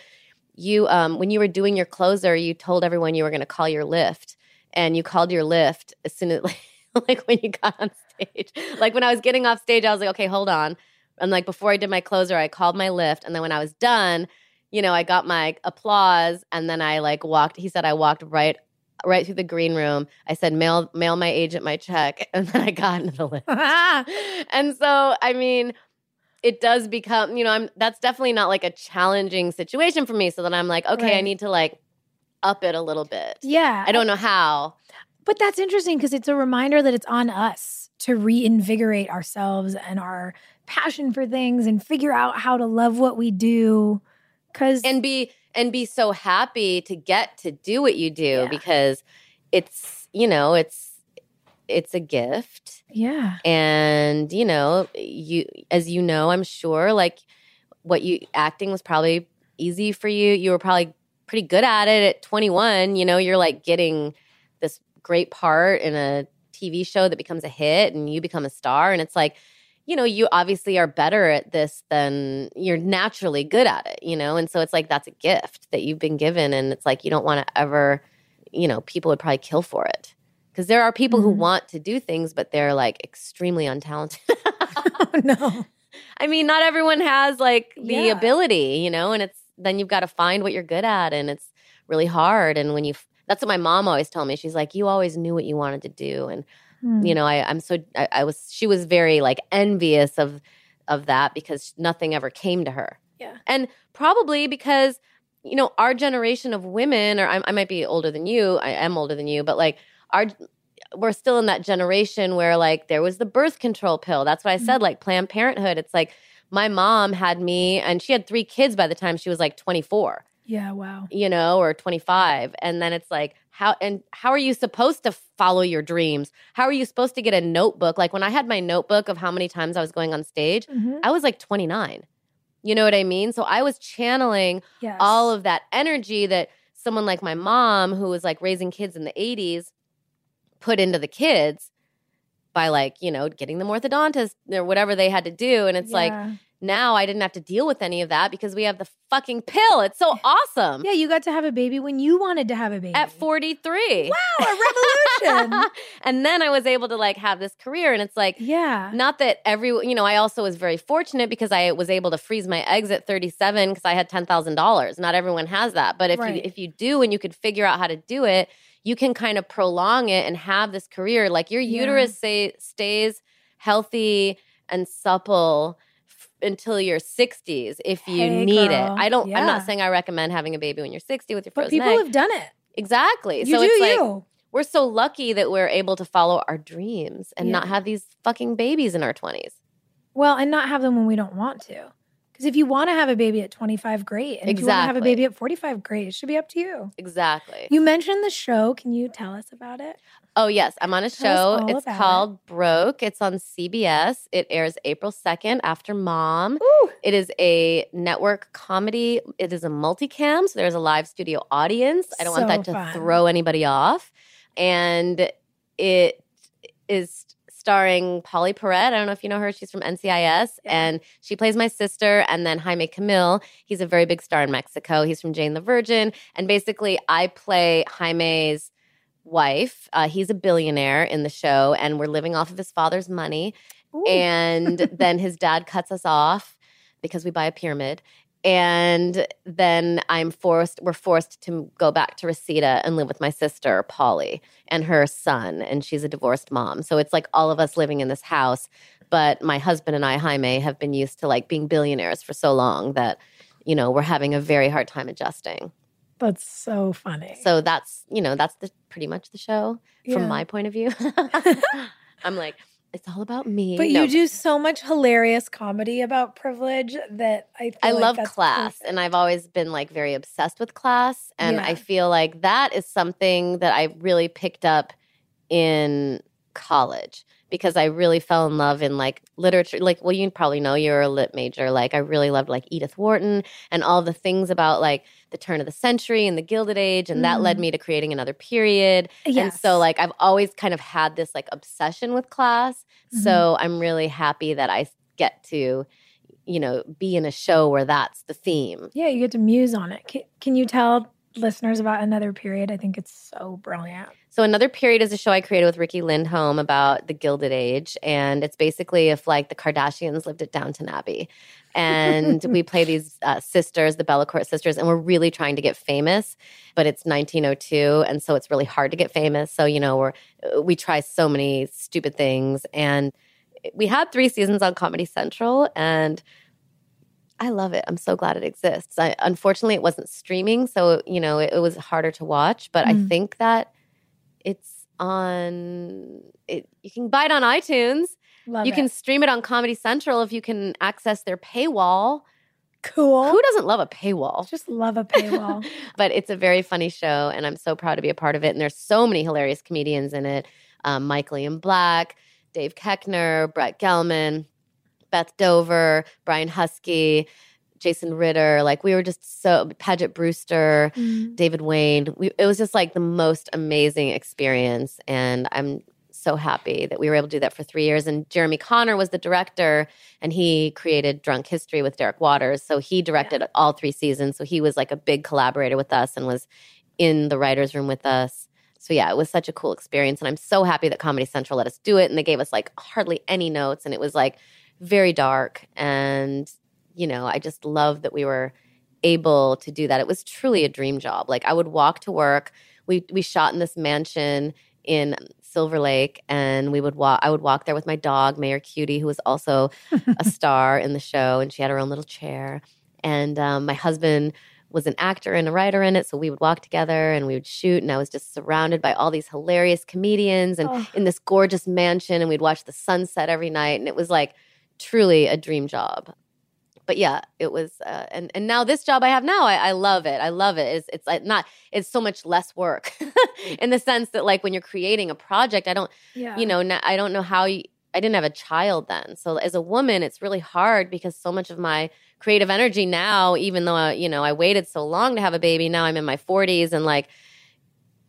you um when you were doing your closer, you told everyone you were going to call your Lyft, and you called your Lyft as soon as like, like when you got on stage. Like when I was getting off stage, I was like, okay, hold on." And like before I did my closer, I called my Lyft. And then when I was done, you know, I got my applause and then I like walked, he said I walked right right through the green room. I said, mail mail my agent my check. And then I got into the Lyft. and so I mean, it does become, you know, I'm that's definitely not like a challenging situation for me. So then I'm like, okay, I need to like up it a little bit. yeah. I don't know how. But that's interesting because it's a reminder that it's on us to reinvigorate ourselves and our passion for things and figure out how to love what we do. Because and be and be so happy to get to do what you do Yeah. because it's you know it's it's a gift Yeah. and you know you as you know i'm sure like what you acting was probably easy for you you were probably pretty good at it at 21 you know you're like getting this great part in a tv show that becomes a hit and you become a star and it's like you know you obviously are better at this than you're naturally good at it you know? And so it's like that's a gift that you've been given and it's like you don't want to ever you know people would probably kill for it. Because there are people who Mhm. want to do things but they're like extremely untalented. Oh, no. i mean not everyone has like the Yeah. ability you know? And it's then you've got to find what you're good at and it's really hard. And when you that's what my mom always told me. She's like you always knew what you wanted to do. And Hmm. you know I, i'm so I, I was she was very like envious of of that because nothing ever came to her. Yeah. and probably because you know our generation of women or I, I might be older than you i am older than you but like our we're still in that generation where like there was the birth control pill. That's what i said like planned parenthood. It's like my mom had me and she had three kids by the time she was like 24 Yeah. Wow. you know, or 25. And then it's like, how and how are you supposed to follow your dreams? How are you supposed to get a notebook? Like when I had my notebook of how many times I was going on stage, Mhm. I was like 29. You know what I mean? So I was channeling Yes. all of that energy that someone like my mom, who was like raising kids in the 80s, put into the kids by like, you know, getting them orthodontist or whatever they had to do. And it's like, Yeah. Now I didn't have to deal with any of that because we have the fucking pill. It's so awesome. Yeah, you got to have a baby when you wanted to have a baby. At 43. Wow, a revolution. and then I was able to like have this career. And it's like, yeah. not that every, you know, I also was very fortunate because I was able to freeze my eggs at 37 because I had $10,000. Not everyone has that. But if Right. you if you do and you could figure out how to do it, you can kind of prolong it and have this career. Like your Yeah. uterus say, stays healthy and supple until your 60s if you Hey, need girl. it. I don't I'm not saying I recommend having a baby when you're 60 with your But frozen people egg. have done it. exactly. You so do it's like you. we're so lucky that we're able to follow our dreams and not have these fucking babies in our 20s. Well, and not have them when we don't want to. Because if you want to have a baby at 25, great. And if you want to have a baby at 45, great. It should be up to you. Exactly. You mentioned the show. Can you tell us about it? Oh, yes. I'm on a show. It's about it. called Broke. It's on CBS. It airs April 2nd after Mom. Ooh. It is a network comedy. It is a multicam, so there's a live studio audience. I don't want that to fun. throw anybody off. And it is starring Pauley Perrette. I don't know if you know her. She's from NCIS. Yeah. And she plays my sister. And then Jaime Camil. He's a very big star in Mexico. He's from Jane the Virgin. And basically, I play Jaime's wife. Uh, he's a billionaire in the show, and we're living off of his father's money. Ooh. And then his dad cuts us off because we buy a pyramid. And then I'm forced, we're forced to go back to Reseda and live with my sister, Pauley, and her son. And she's a divorced mom. So it's like all of us living in this house. But my husband and I, Jaime, have been used to like being billionaires for so long that, you know, we're having a very hard time adjusting. That's so funny. So that's, you know, that's the pretty much the show from Yeah. my point of view. I'm like, it's all about me. But No, you do so much hilarious comedy about privilege that I I like love class perfect. and I've always been like very obsessed with class. And Yeah. I feel like that is something that I really picked up in college because I really fell in love in like literature. Like, well, you probably know you're a lit major. Like, I really loved like Edith Wharton and all the things about like the turn of the century and the Gilded Age. And that led Mm. me to creating another period. Yes. And so, like, I've always kind of had this like obsession with class. Mm-hmm. So, I'm really happy that I get to, you know, be in a show where that's the theme. yeah, you get to muse on it. Can, can you tell listeners about another period? I think it's so brilliant. So, Another Period is a show I created with Riki Lindhome about the Gilded Age. And it's basically if like the Kardashians lived at Downton Abbey. And we play these uh, sisters, the Bellacourt sisters, and we're really trying to get famous. But it's 1902. And so it's really hard to get famous. So, you know, we're, we try so many stupid things. And we had three seasons on Comedy Central. And I love it. I'm so glad it exists. I, unfortunately, it wasn't streaming, so you know it, it was harder to watch. But I Mm. think that it's on. It, you can buy it on iTunes. Love you it. can stream it on Comedy Central if you can access their paywall. Cool. Who doesn't love a paywall? Just love a paywall. but it's a very funny show, and I'm so proud to be a part of it. And there's so many hilarious comedians in it: um, Michael Ian Black, Dave Koechner, Brett Gelman, Beth Dover, Brian Huskey, Jason Ritter. Like we were just so Paget Brewster, Mm. David Wain. We, it was just like the most amazing experience, and I'm so happy that we were able to do that for three years. And Jeremy Konner was the director, and he created Drunk History with Derek Waters. So he directed all three seasons. So he was like a big collaborator with us and was in the writers' room with us. So yeah, it was such a cool experience, and I'm so happy that Comedy Central let us do it, and they gave us like hardly any notes, and it was like very dark, and you know, I just love that we were able to do that. It was truly a dream job. Like I would walk to work. We we shot in this mansion in Silver Lake, and we would walk. I would walk there with my dog, Mayor Cutie, who was also a star in the show, and she had her own little chair. And um, my husband was an actor and a writer in it, so we would walk together and we would shoot. And I was just surrounded by all these hilarious comedians, and Oh. in this gorgeous mansion, and we'd watch the sunset every night, and it was like truly a dream job but yeah, it was, uh, and and now this job I have now, I, I love it. I love it. It's it's like not, it's so much less work, in the sense that like when you're creating a project, I don't, Yeah. you know, I don't know how you. I didn't have a child then, so as a woman, it's really hard because so much of my creative energy now, even though I, you know I waited so long to have a baby, now I'm in my 40s and like,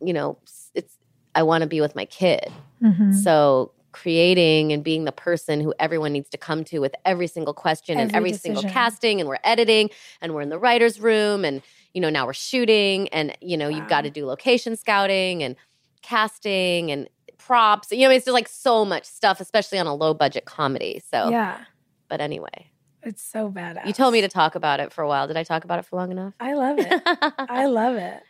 you know, it's I want to be with my kid. Mhm. So creating and being the person who everyone needs to come to with every single question and Every every single casting and we're editing and we're in the writers room and you know now we're shooting and you know you've got to do location scouting and casting and props you know it's just like so much stuff especially on a low budget comedy so yeah. but anyway It's so badass. you told me to talk about it for a while did i talk about it for long enough I love it. I love it.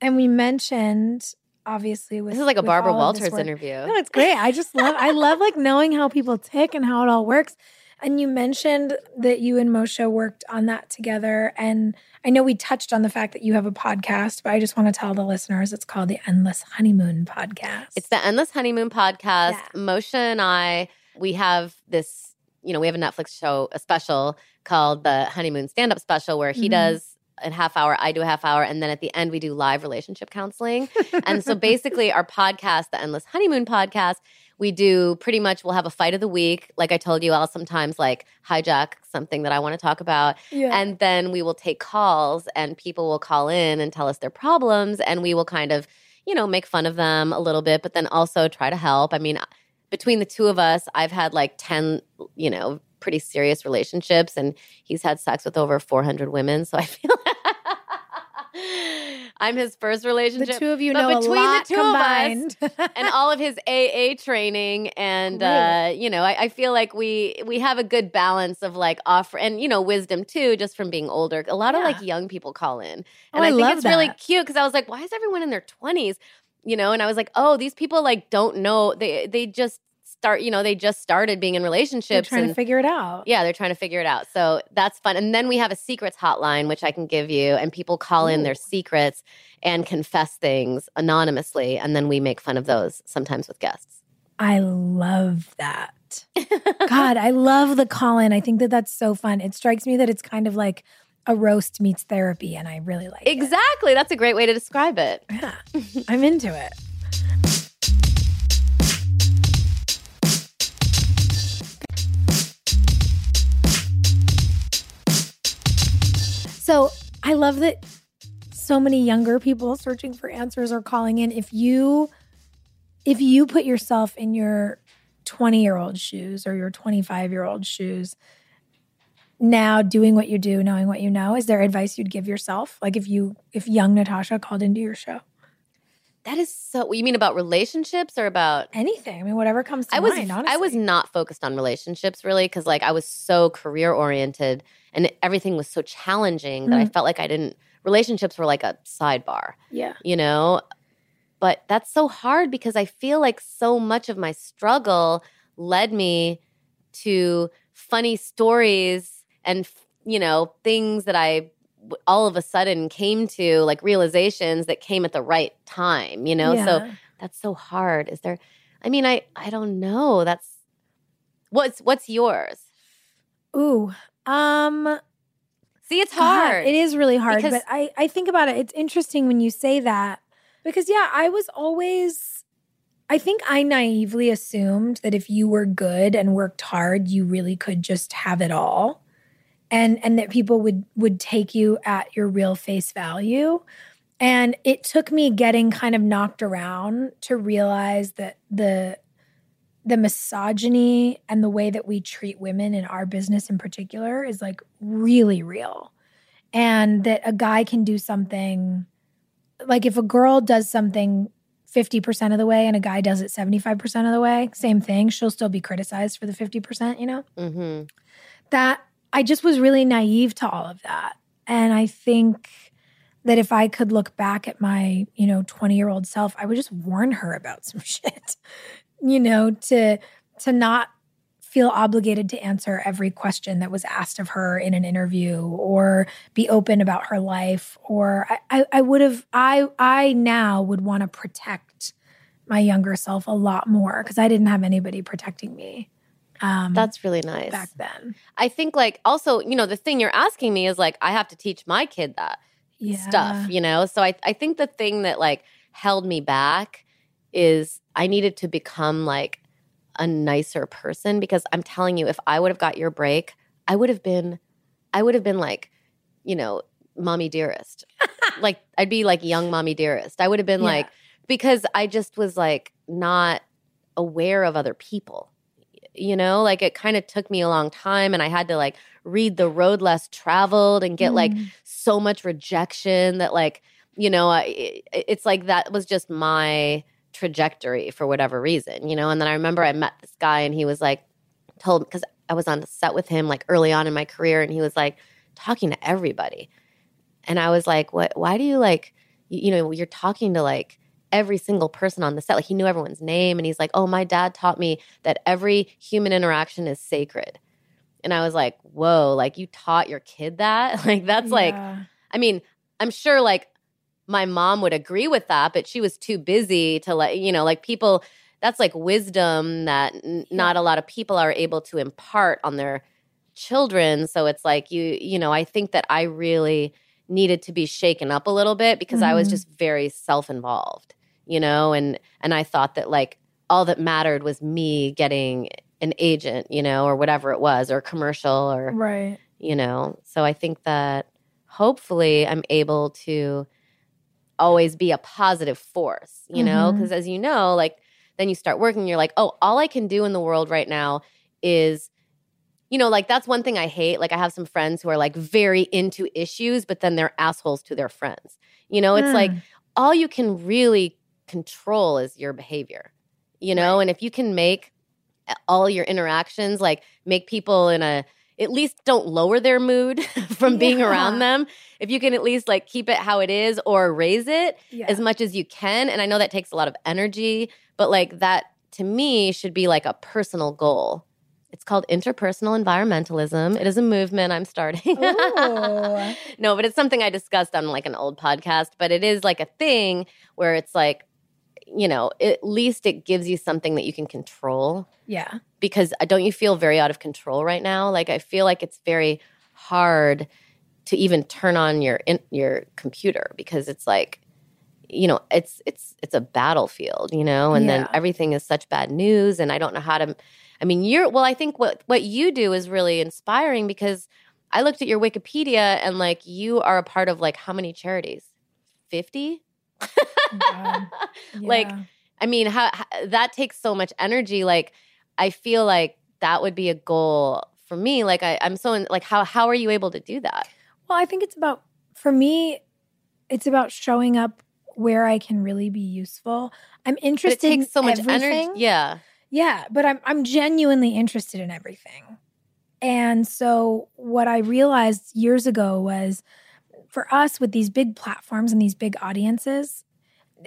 And we mentioned obviously with this is like a barbara all of this walters interview No, it's great. I just love I love like knowing how people tick and how it all works. And you mentioned that you and Moshe worked on that together. And I know we touched on the fact that you have a podcast, but I just want to tell the listeners it's called the Endless Honeymoon Podcast. It's the Endless Honeymoon podcast. Yeah. Moshe and I, we have this, you know, we have a Netflix show, a special called the Honeymoon Stand Up Special, where he Mhm. does a half hour, I do a half hour, and then at the end we do live relationship counseling. and so basically, our podcast, the Endless Honeymoon podcast, we do pretty much we'll have a fight of the week. Like I told you, I'll sometimes like hijack something that I want to talk about. yeah. And then we will take calls and people will call in and tell us their problems and we will kind of, you know, make fun of them a little bit, but then also try to help. I mean, between the two of us, I've had like 10, you know, pretty serious relationships and he's had sex with over 400 women. So I feel I'm his first relationship. the two of you but know a between the lot two of us, combined. and all of his AA training, and uh, you know, I, I feel like we we have a good balance of like offer and you know wisdom too, just from being older. A lot of like young people call in, and Oh, I I, think it's really cute because I was like, why is everyone in their twenties? You know, and I was like, oh, these people like don't know they they just start you know they just started being in They're relationships trying and to figure it out. yeah, they're trying to figure it out. So that's fun. And then we have a secrets hotline, which I can give you, and people call in their secrets and confess things anonymously. And then we make fun of those sometimes with guests. I love that. God, I love the call in. I think that that's so fun. It strikes me that it's kind of like a roast meets therapy, and I really like it. exactly. That's a great way to describe it. Yeah, I'm into it. So I love that so many younger people searching for answers are calling in. If you if you put yourself in your 20 year old shoes or your 25 year old shoes, now doing what you do, knowing what you know, is there advice you'd give yourself? Like if you if young Natasha called into your show? That is so. You mean about relationships or about? Anything. I mean, whatever comes to I was mind, I was not focused on relationships really because like I was so career oriented and everything was so challenging that I Mm. felt like I didn't. Relationships were like a sidebar. Yeah. you know but that's so hard because i feel like so much of my struggle led me to funny stories and you know things that i w- all of a sudden came to like realizations that came at the right time you know so that's so hard is there i mean i i don't know that's what's what's yours Ooh. Um See, it's God, hard. it is really hard. Because- but I, I think about it. It's interesting when you say that because, yeah, I was always, I think I naively assumed that if you were good and worked hard, you really could just have it all. And, and that people would would take you at your real face value and it took me getting kind of knocked around to realize that the the misogyny and the way that we treat women in our business in particular is like really real. And that a guy can do something like if a girl does something 50% of the way and a guy does it 75% of the way, same thing, she'll still be criticized for the 50%, you know? hmm That I just was really naive to all of that. And I think that if I could look back at my, you know, 20 year old self, I would just warn her about some shit, you know, to, to not feel obligated to answer every question that was asked of her in an interview or be open about her life. Or I, I, I would have, I, I now would want to protect my younger self a lot more because I didn't have anybody protecting me. Um, That's really nice. back then. I think like also, you know, the thing you're asking me is like I have to teach my kid that Yeah. stuff, you know? So I I think the thing that like held me back is I needed to become like a nicer person because I'm telling you if I would have got your break, I would have been I would have been like, you know, mommy dearest. like I'd be like young mommy dearest. I would have been Yeah. like because I just was like not aware of other people. You know, like it kind of took me a long time and I had to like read the road less traveled and get like Mm. so much rejection that like you know I, it- it's like that was just my trajectory for whatever reason you know and then i remember i met this guy and he was like told because i was on the set with him like early on in my career and he was like talking to everybody and i was like what why do you like you know you're talking to like every single person on the set like he knew everyone's name and he's like oh my dad taught me that every human interaction is sacred. And i was like whoa like you taught your kid that? Like that's like I mean, I'm sure like my mom would agree with that, but she was too busy to let, you know, like people, that's like wisdom that n- not a lot of people are able to impart on their children. So it's like you, you know, I think that I really needed to be shaken up a little bit because I was Mhm. just very self-involved, you know, and and I thought that like all that mattered was me getting an agent, you know, or whatever it was, or commercial or right. you know so i think that hopefully i'm able to always be a positive force you know Mhm. because as you know like then you start working you're like oh all i can do in the world right now is you know like that's one thing i hate like i have some friends who are like very into issues but then they're assholes to their friends you know it's like Mm. all you can really control is your behavior you know? And if you can make eh, all your interactions like make people in a at least don't lower their mood from being around them if you can at least like keep it how it is or raise it Yeah. as much as you can and i know that takes a lot of energy but like that to me should be like a personal goal. It's called interpersonal environmentalism. It is a movement. I'm starting. No but it's something i discussed on like an old podcast but it is like a thing where it's like you know at least it gives you something that you can control yeah. because uh, don't you feel very out of control right now? Like I feel like it's very hard to even turn on your in, your computer because it's like you know it's it's it's a battlefield, you know, and then everything is such bad news and I don't know how to I mean, you're well I think what what you do is really inspiring because I looked at your Wikipedia and like you are a part of like how many charities? 50? God. Like I mean, how, how that takes so much energy. Like, I feel like that would be a goal for me. Like, I, I'm so in, like, how how are you able to do that? Well, I think it's about for me, it's about showing up where I can really be useful. I'm But it interested takes so much everything. energy. Yeah, Yeah, but I'm I'm genuinely interested in everything. And so what I realized years ago was for us with these big platforms and these big audiences,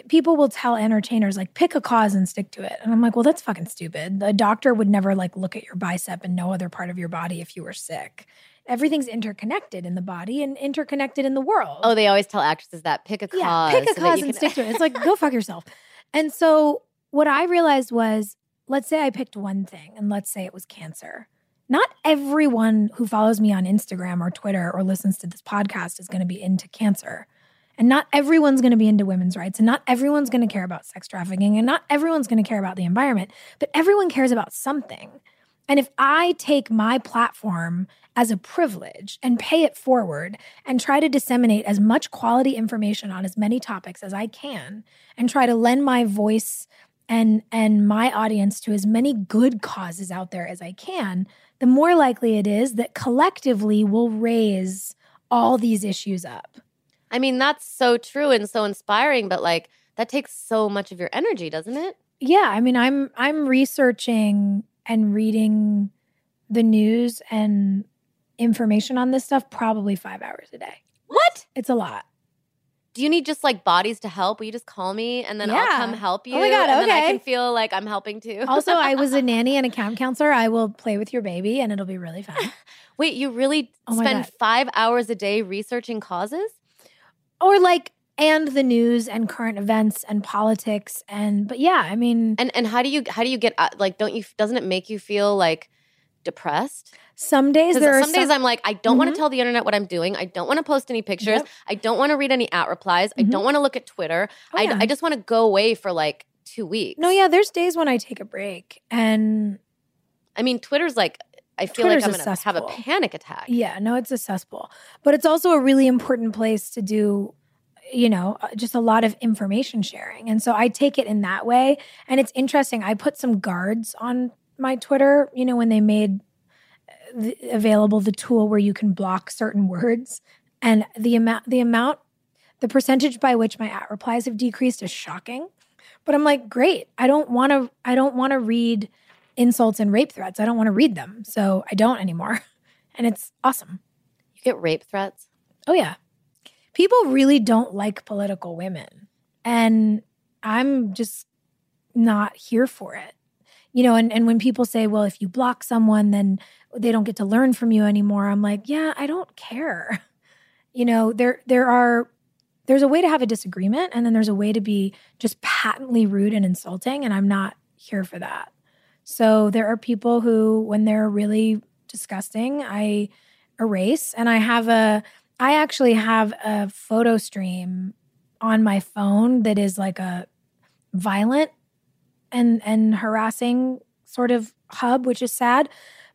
people will tell entertainers like pick a cause and stick to it. And I'm like, well, that's fucking stupid. A doctor would never like look at your bicep and no other part of your body if you were sick. Everything's interconnected in the body and interconnected in the world. Oh, they always tell actresses that pick a cause. Yeah, pick a so cause and can- stick to it. It's like go fuck yourself. And so what I realized was, let's say I picked one thing, and let's say it was cancer. Not everyone who follows me on Instagram or Twitter or listens to this podcast is going to be into cancer. And not everyone's going to be into women's rights, and not everyone's going to care about sex trafficking, and not everyone's going to care about the environment, but everyone cares about something. And if I take my platform as a privilege and pay it forward and try to disseminate as much quality information on as many topics as I can and try to lend my voice and and my audience to as many good causes out there as I can, the more likely it is that collectively we'll raise all these issues up. I mean, that's so true and so inspiring, but like that takes so much of your energy, doesn't it? Yeah, I mean, I'm I'm researching and reading the news and information on this stuff probably 5 hours a day. What? It's a lot. Do you need just like bodies to help? Will you just call me and then I'll come help you? Oh my God, And then I can feel like I'm helping too. Also, I was a nanny and a camp counselor. I will play with your baby and it'll be really fun. Wait, you really Oh spend five hours a day researching causes? or like and the news and current events and politics and but yeah, I mean And and how do you how do you get uh, like don't you doesn't it make you feel like depressed? some days there are some days I'm like, I don't want Mhm. to tell the internet what I'm doing. I don't want to post any pictures. Yep. I don't want to read any at replies. I Mhm. don't want to look at Twitter. Oh, I, yeah. I just want to go away for like two weeks. No, yeah, there's days when I take a break and I mean, Twitter's like, I feel Twitter's like I'm going to have a panic attack. Yeah, no, it's a cesspool. But it's also a really important place to do, you know, uh, just a lot of information sharing. And so I take it in that way. And it's interesting. I put some guards on my Twitter, you know, when they made uh, the, available the tool where you can block certain words. And the amount, the amount, the percentage by which my at replies have decreased is shocking. But I'm like, great. I don't want to, I don't want to read insults and rape threats. I don't want to read them. So I don't anymore. And it's awesome. You get rape threats. Oh, yeah. People really don't like political women. And I'm just not here for it. You know, and, and when people say, well, if you block someone, then they don't get to learn from you anymore, I'm like, yeah, I don't care. You know, there there are there's a way to have a disagreement and then there's a way to be just patently rude and insulting, and I'm not here for that. So there are people who, when they're really disgusting, I erase. And I have a, I actually have a photo stream on my phone that is like a violent and and harassing sort of hub, which is sad.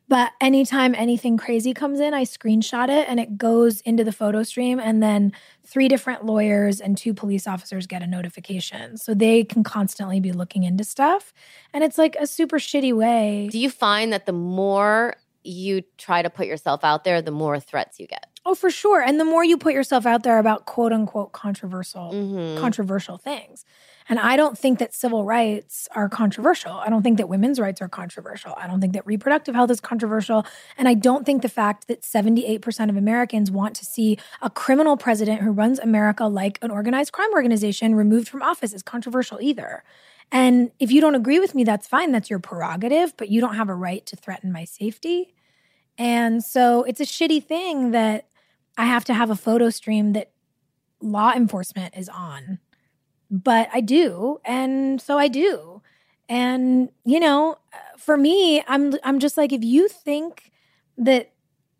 But anytime anything crazy comes in, I screenshot it and it goes into the photo stream. And then three different lawyers and two police officers get a notification. So they can constantly be looking into stuff. And it's like a super shitty way. Do you find that the more you try to put yourself out there, the more threats you get? Oh, for sure. And the more you put yourself out there about quote unquote controversial Mhm. controversial things. And I don't think that civil rights are controversial. I don't think that women's rights are controversial. I don't think that reproductive health is controversial. And I don't think the fact that 78% of Americans want to see a criminal president who runs America like an organized crime organization removed from office is controversial either. And if you don't agree with me, that's fine. That's your prerogative, but you don't have a right to threaten my safety. And so it's a shitty thing that I have to have a photo stream that law enforcement is on. But I do, and so I do. And you know, for me, I'm I'm just like if you think that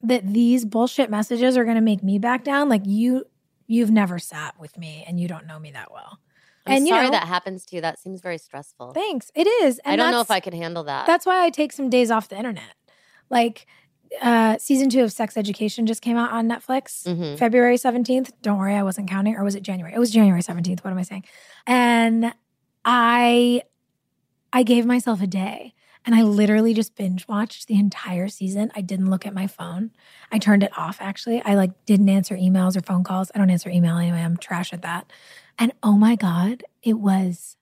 that these bullshit messages are going to make me back down, like you you've never sat with me and you don't know me that well. I'm and you sorry know, that happens to you. That seems very stressful. thanks. It is. And I don't know if I could handle that. that's why I take some days off the internet. Like uh season 2 of Sex Education just came out on Netflix. Mhm. February 17th. Don't worry, I wasn't counting or was it January? It was January 17th. What am I saying? And I I gave myself a day and I literally just binge watched the entire season. I didn't look at my phone. I turned it off actually. I like didn't answer emails or phone calls. I don't answer email anyway. I'm trash at that. And oh my god, it was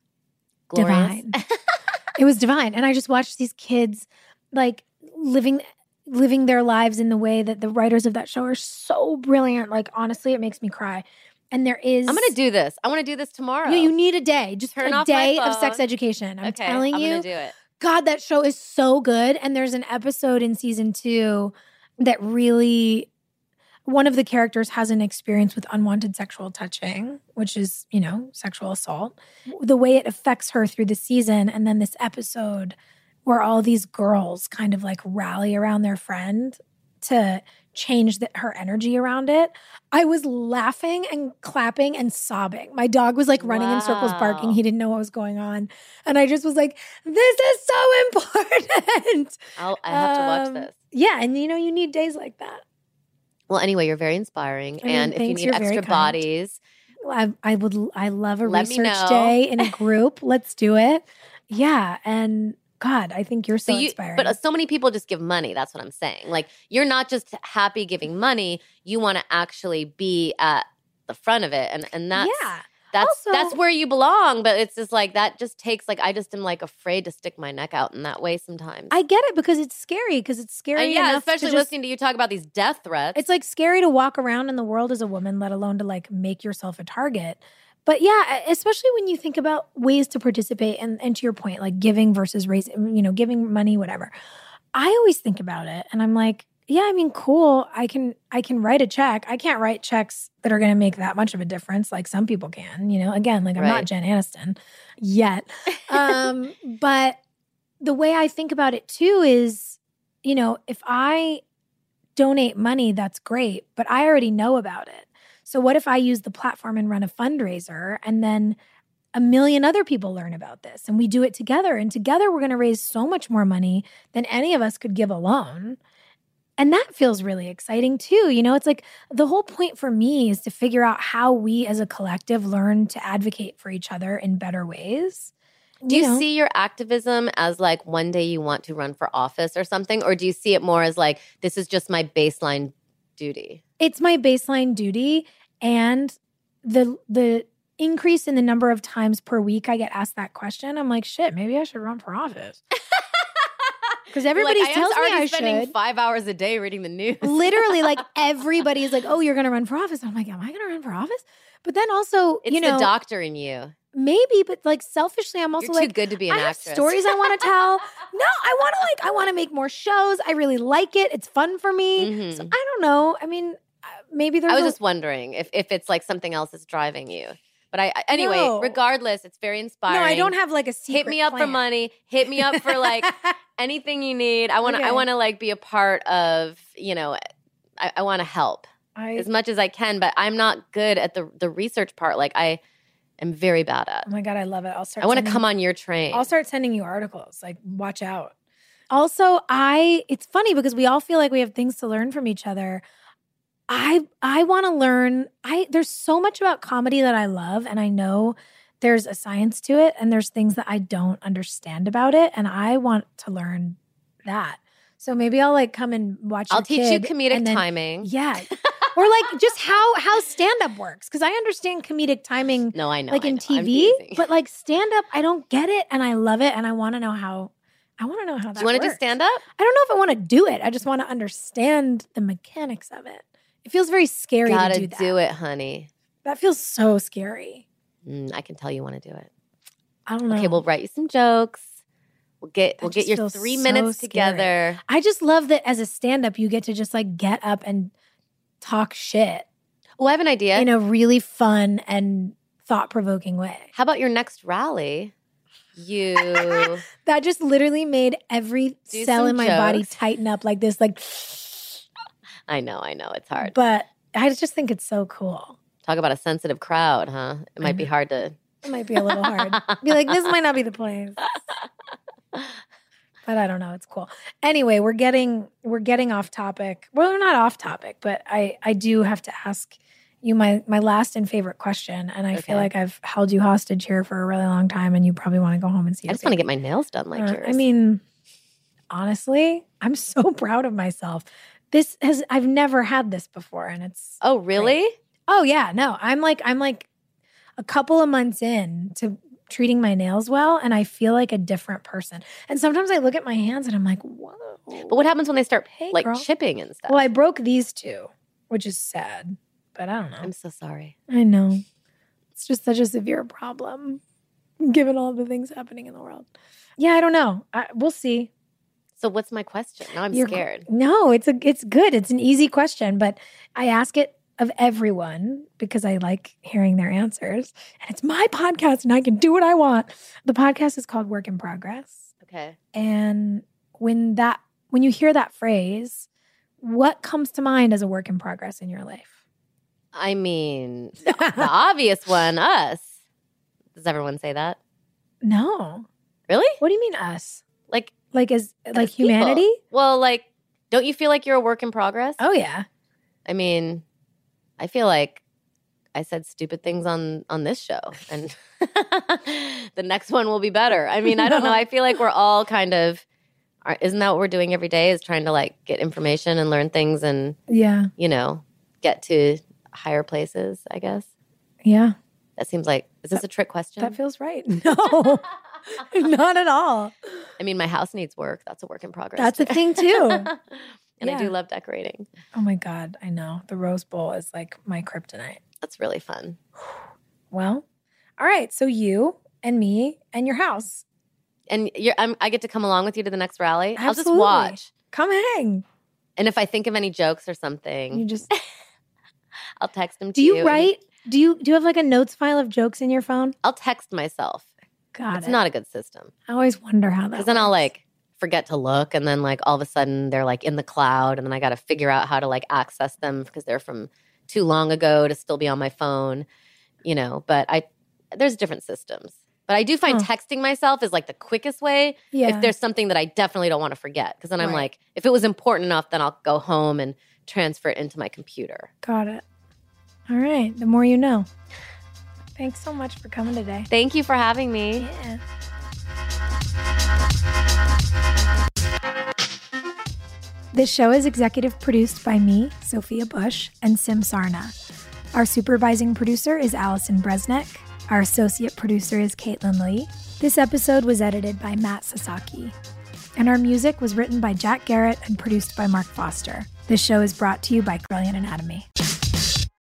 Glorious. divine. it was divine. And I just watched these kids like living living their lives in the way that the writers of that show are so brilliant. Like honestly, it makes me cry. And there is I'm gonna do this. I want to do this tomorrow. Yeah, you need a day. Just Turn a day of sex education. I'm okay, telling I'm you. gonna do it. God, that show is so good. And there's an episode in season two that really one of the characters has an experience with unwanted sexual touching, which is, you know, sexual assault. The way it affects her through the season, and then this episode where all these girls kind of like rally around their friend to change the, her energy around it. I was laughing and clapping and sobbing. My dog was like running in circles barking. He didn't know what was going on. And I just was like, this is so important. I'll, I have to watch Um, this. Yeah. And you know, you need days like that. Well, anyway, you're very inspiring. I mean, and if you need extra bodies, I, I would, I love a research day in a group. Let's do it. Yeah. And God, I think you're so, so you, inspiring. but uh, so many people just give money. That's what I'm saying. Like you're not just happy giving money. You want to actually be at the front of it, and and that's yeah. that's Also- that's where you belong. But it's just like that. Just takes like I just am like afraid to stick my neck out in that way sometimes. I get it because it's scary because it's scary. And yeah, enough to especially just- listening to you talk about these death threats. It's like scary to walk around in the world as a woman, let alone to like make yourself a target. But yeah, especially when you think about ways to participate and, and to your point, like giving versus raising, you know, giving money, whatever. I always think about it and I'm like, yeah, I mean, cool. I can I can write a check. I can't write checks that are gonna make that much of a difference, like some people can, you know. Again, like I'm not Right. Jen Aniston yet. Um, but the way I think about it too is, you know, if I donate money, that's great, but I already know about it. So what if I use the platform and run a fundraiser and then a million other people learn about this and we do it together and together we're going to raise so much more money than any of us could give alone. And that feels really exciting too. You know, it's like the whole point for me is to figure out how we as a collective learn to advocate for each other in better ways. do you know? see your activism as like one day you want to run for office or something, or do you see it more as like this is just my baseline duty? it's my baseline duty and the the increase in the number of times per week I get asked that question, I'm like, shit, maybe I should run for office. Because everybody like, tells I me I spending should. five hours a day reading the news. Literally, like everybody is like, "Oh, you're gonna run for office." I'm like, "Am I gonna run for office?" But then also, it's you know, the doctor in you. maybe, but like selfishly, I'm also You're like, too good to be an I have actress. stories I want to tell. no, I want to like, I want to make more shows. I really like it. It's fun for me. Mhm. So I don't know. I mean, maybe there's. I was a- just wondering if if it's like something else that's driving you. But I I- anyway, No. regardless, it's very inspiring. no, I don't have like a secret. Hit me up for money. Hit me up for like anything you need. I want to. I want to like be a part of. You know, I, I want to help I, as much as I can. But I'm not good at the the research part. Like I am very bad at. oh my god, I love it. I'll start. I want to come on your train. I'll start sending you articles. Like, watch out. Also, I it's funny because we all feel like we have things to learn from each other. I I want to learn. I there's so much about comedy that I love, and I know there's a science to it, and there's things that I don't understand about it, and I want to learn that. So maybe I'll like come and watch. I'll teach you comedic and then- timing. Yeah, or like just how how stand up works because I understand comedic timing No, I know. like I in know. TV, but like stand up, I don't get it, and I love it, and I want to know how. I want to know how that. do you want to do stand up? I don't know if I want to do it. I just want to understand the mechanics of it. It feels very scary Gotta to do that. it, honey. That feels so scary. Mm, I can tell you want to do it. I don't know. Okay, we'll write you some jokes. We'll get That we'll get your three so minutes scary. together. I just love that as a stand up, you get to just like get up and talk shit Oh, I have an idea. in a really fun and thought provoking way. How about your next rally? You That just literally made every Do cell in my body tighten up like this, like. I know, I know, it's hard. But I just think it's so cool. Talk about a sensitive crowd, huh? It might be hard to It might be a little hard. be like, this might not be the place. But I don't know. It's cool. Anyway, we're getting we're getting off topic. Well, we're not off topic, but I I do have to ask you my my last and favorite question, and I Okay. feel like I've held you hostage here for a really long time, and you probably want to go home and see. I just want to get my nails done like Uh, yours. I mean, honestly, I'm so proud of myself. This has I've never had this before, and it's oh really? Oh yeah, no. I'm like I'm like a couple of months in to treating my nails well and I feel like a different person. And sometimes I look at my hands and I'm like, "Whoa." But what happens when they start Hey, like girl. chipping and stuff? Well, I broke these two, which is sad. But I don't know. I'm so sorry. I know. It's just such a severe problem given all the things happening in the world. Yeah, I don't know. I, we'll see. So what's my question? Now I'm You're- scared. No, it's a it's good. It's an easy question, but I ask it of everyone because I like hearing their answers. And it's my podcast and I can do what I want. The podcast is called Work in Progress. Okay. And when that when you hear that phrase, what comes to mind as a work in progress in your life? I mean, the, the obvious one, us. Does everyone say that? No. Really? What do you mean us? Like Like as like as people. humanity? Well, like, don't you feel like you're a work in progress? Oh yeah. I mean, I feel like I said stupid things on on this show, and the next one will be better. I mean, I don't know. I feel like we're all kind of. Isn't that what we're doing every day? Is trying to like get information and learn things, and Yeah. you know, get to higher places. I guess Yeah. that seems like. Is this a trick question? That feels right. No. Not at all. I mean, my house needs work. That's a work in progress. That's a thing too. and I do love decorating. Oh my God, I know. The Rose Bowl is like my kryptonite. That's really fun. Well, all right. So you and me and your house. And you're, I'm, I get to come along with you to the next rally. I'll just watch. Come hang. And if I think of any jokes or something, You just I'll text them to do you. you write? Do you do you have like a notes file of jokes in your phone? I'll text myself. God, it's not a good system I always wonder how that. because then I'll like forget to look, and then like all of a sudden they're like in the cloud, and then I got to figure out how to like access them because they're from too long ago to still be on my phone, you know. But I there's different systems. But I do find Huh. texting myself is like the quickest way yeah. if there's something that I definitely don't want to forget. Because then I'm Right. like, if it was important enough, then I'll go home and transfer it into my computer. Got it. All right. The more you know. Thanks so much for coming today. Thank you for having me. Yeah. This show is executive produced by me, Sophia Bush, and Sim Sarna. Our supervising producer is Allison Bresnick. Our associate producer is Caitlin Lee. This episode was edited by Matt Sasaki. And our music was written by Jack Garratt and produced by Mark Foster. This show is brought to you by Brilliant Anatomy.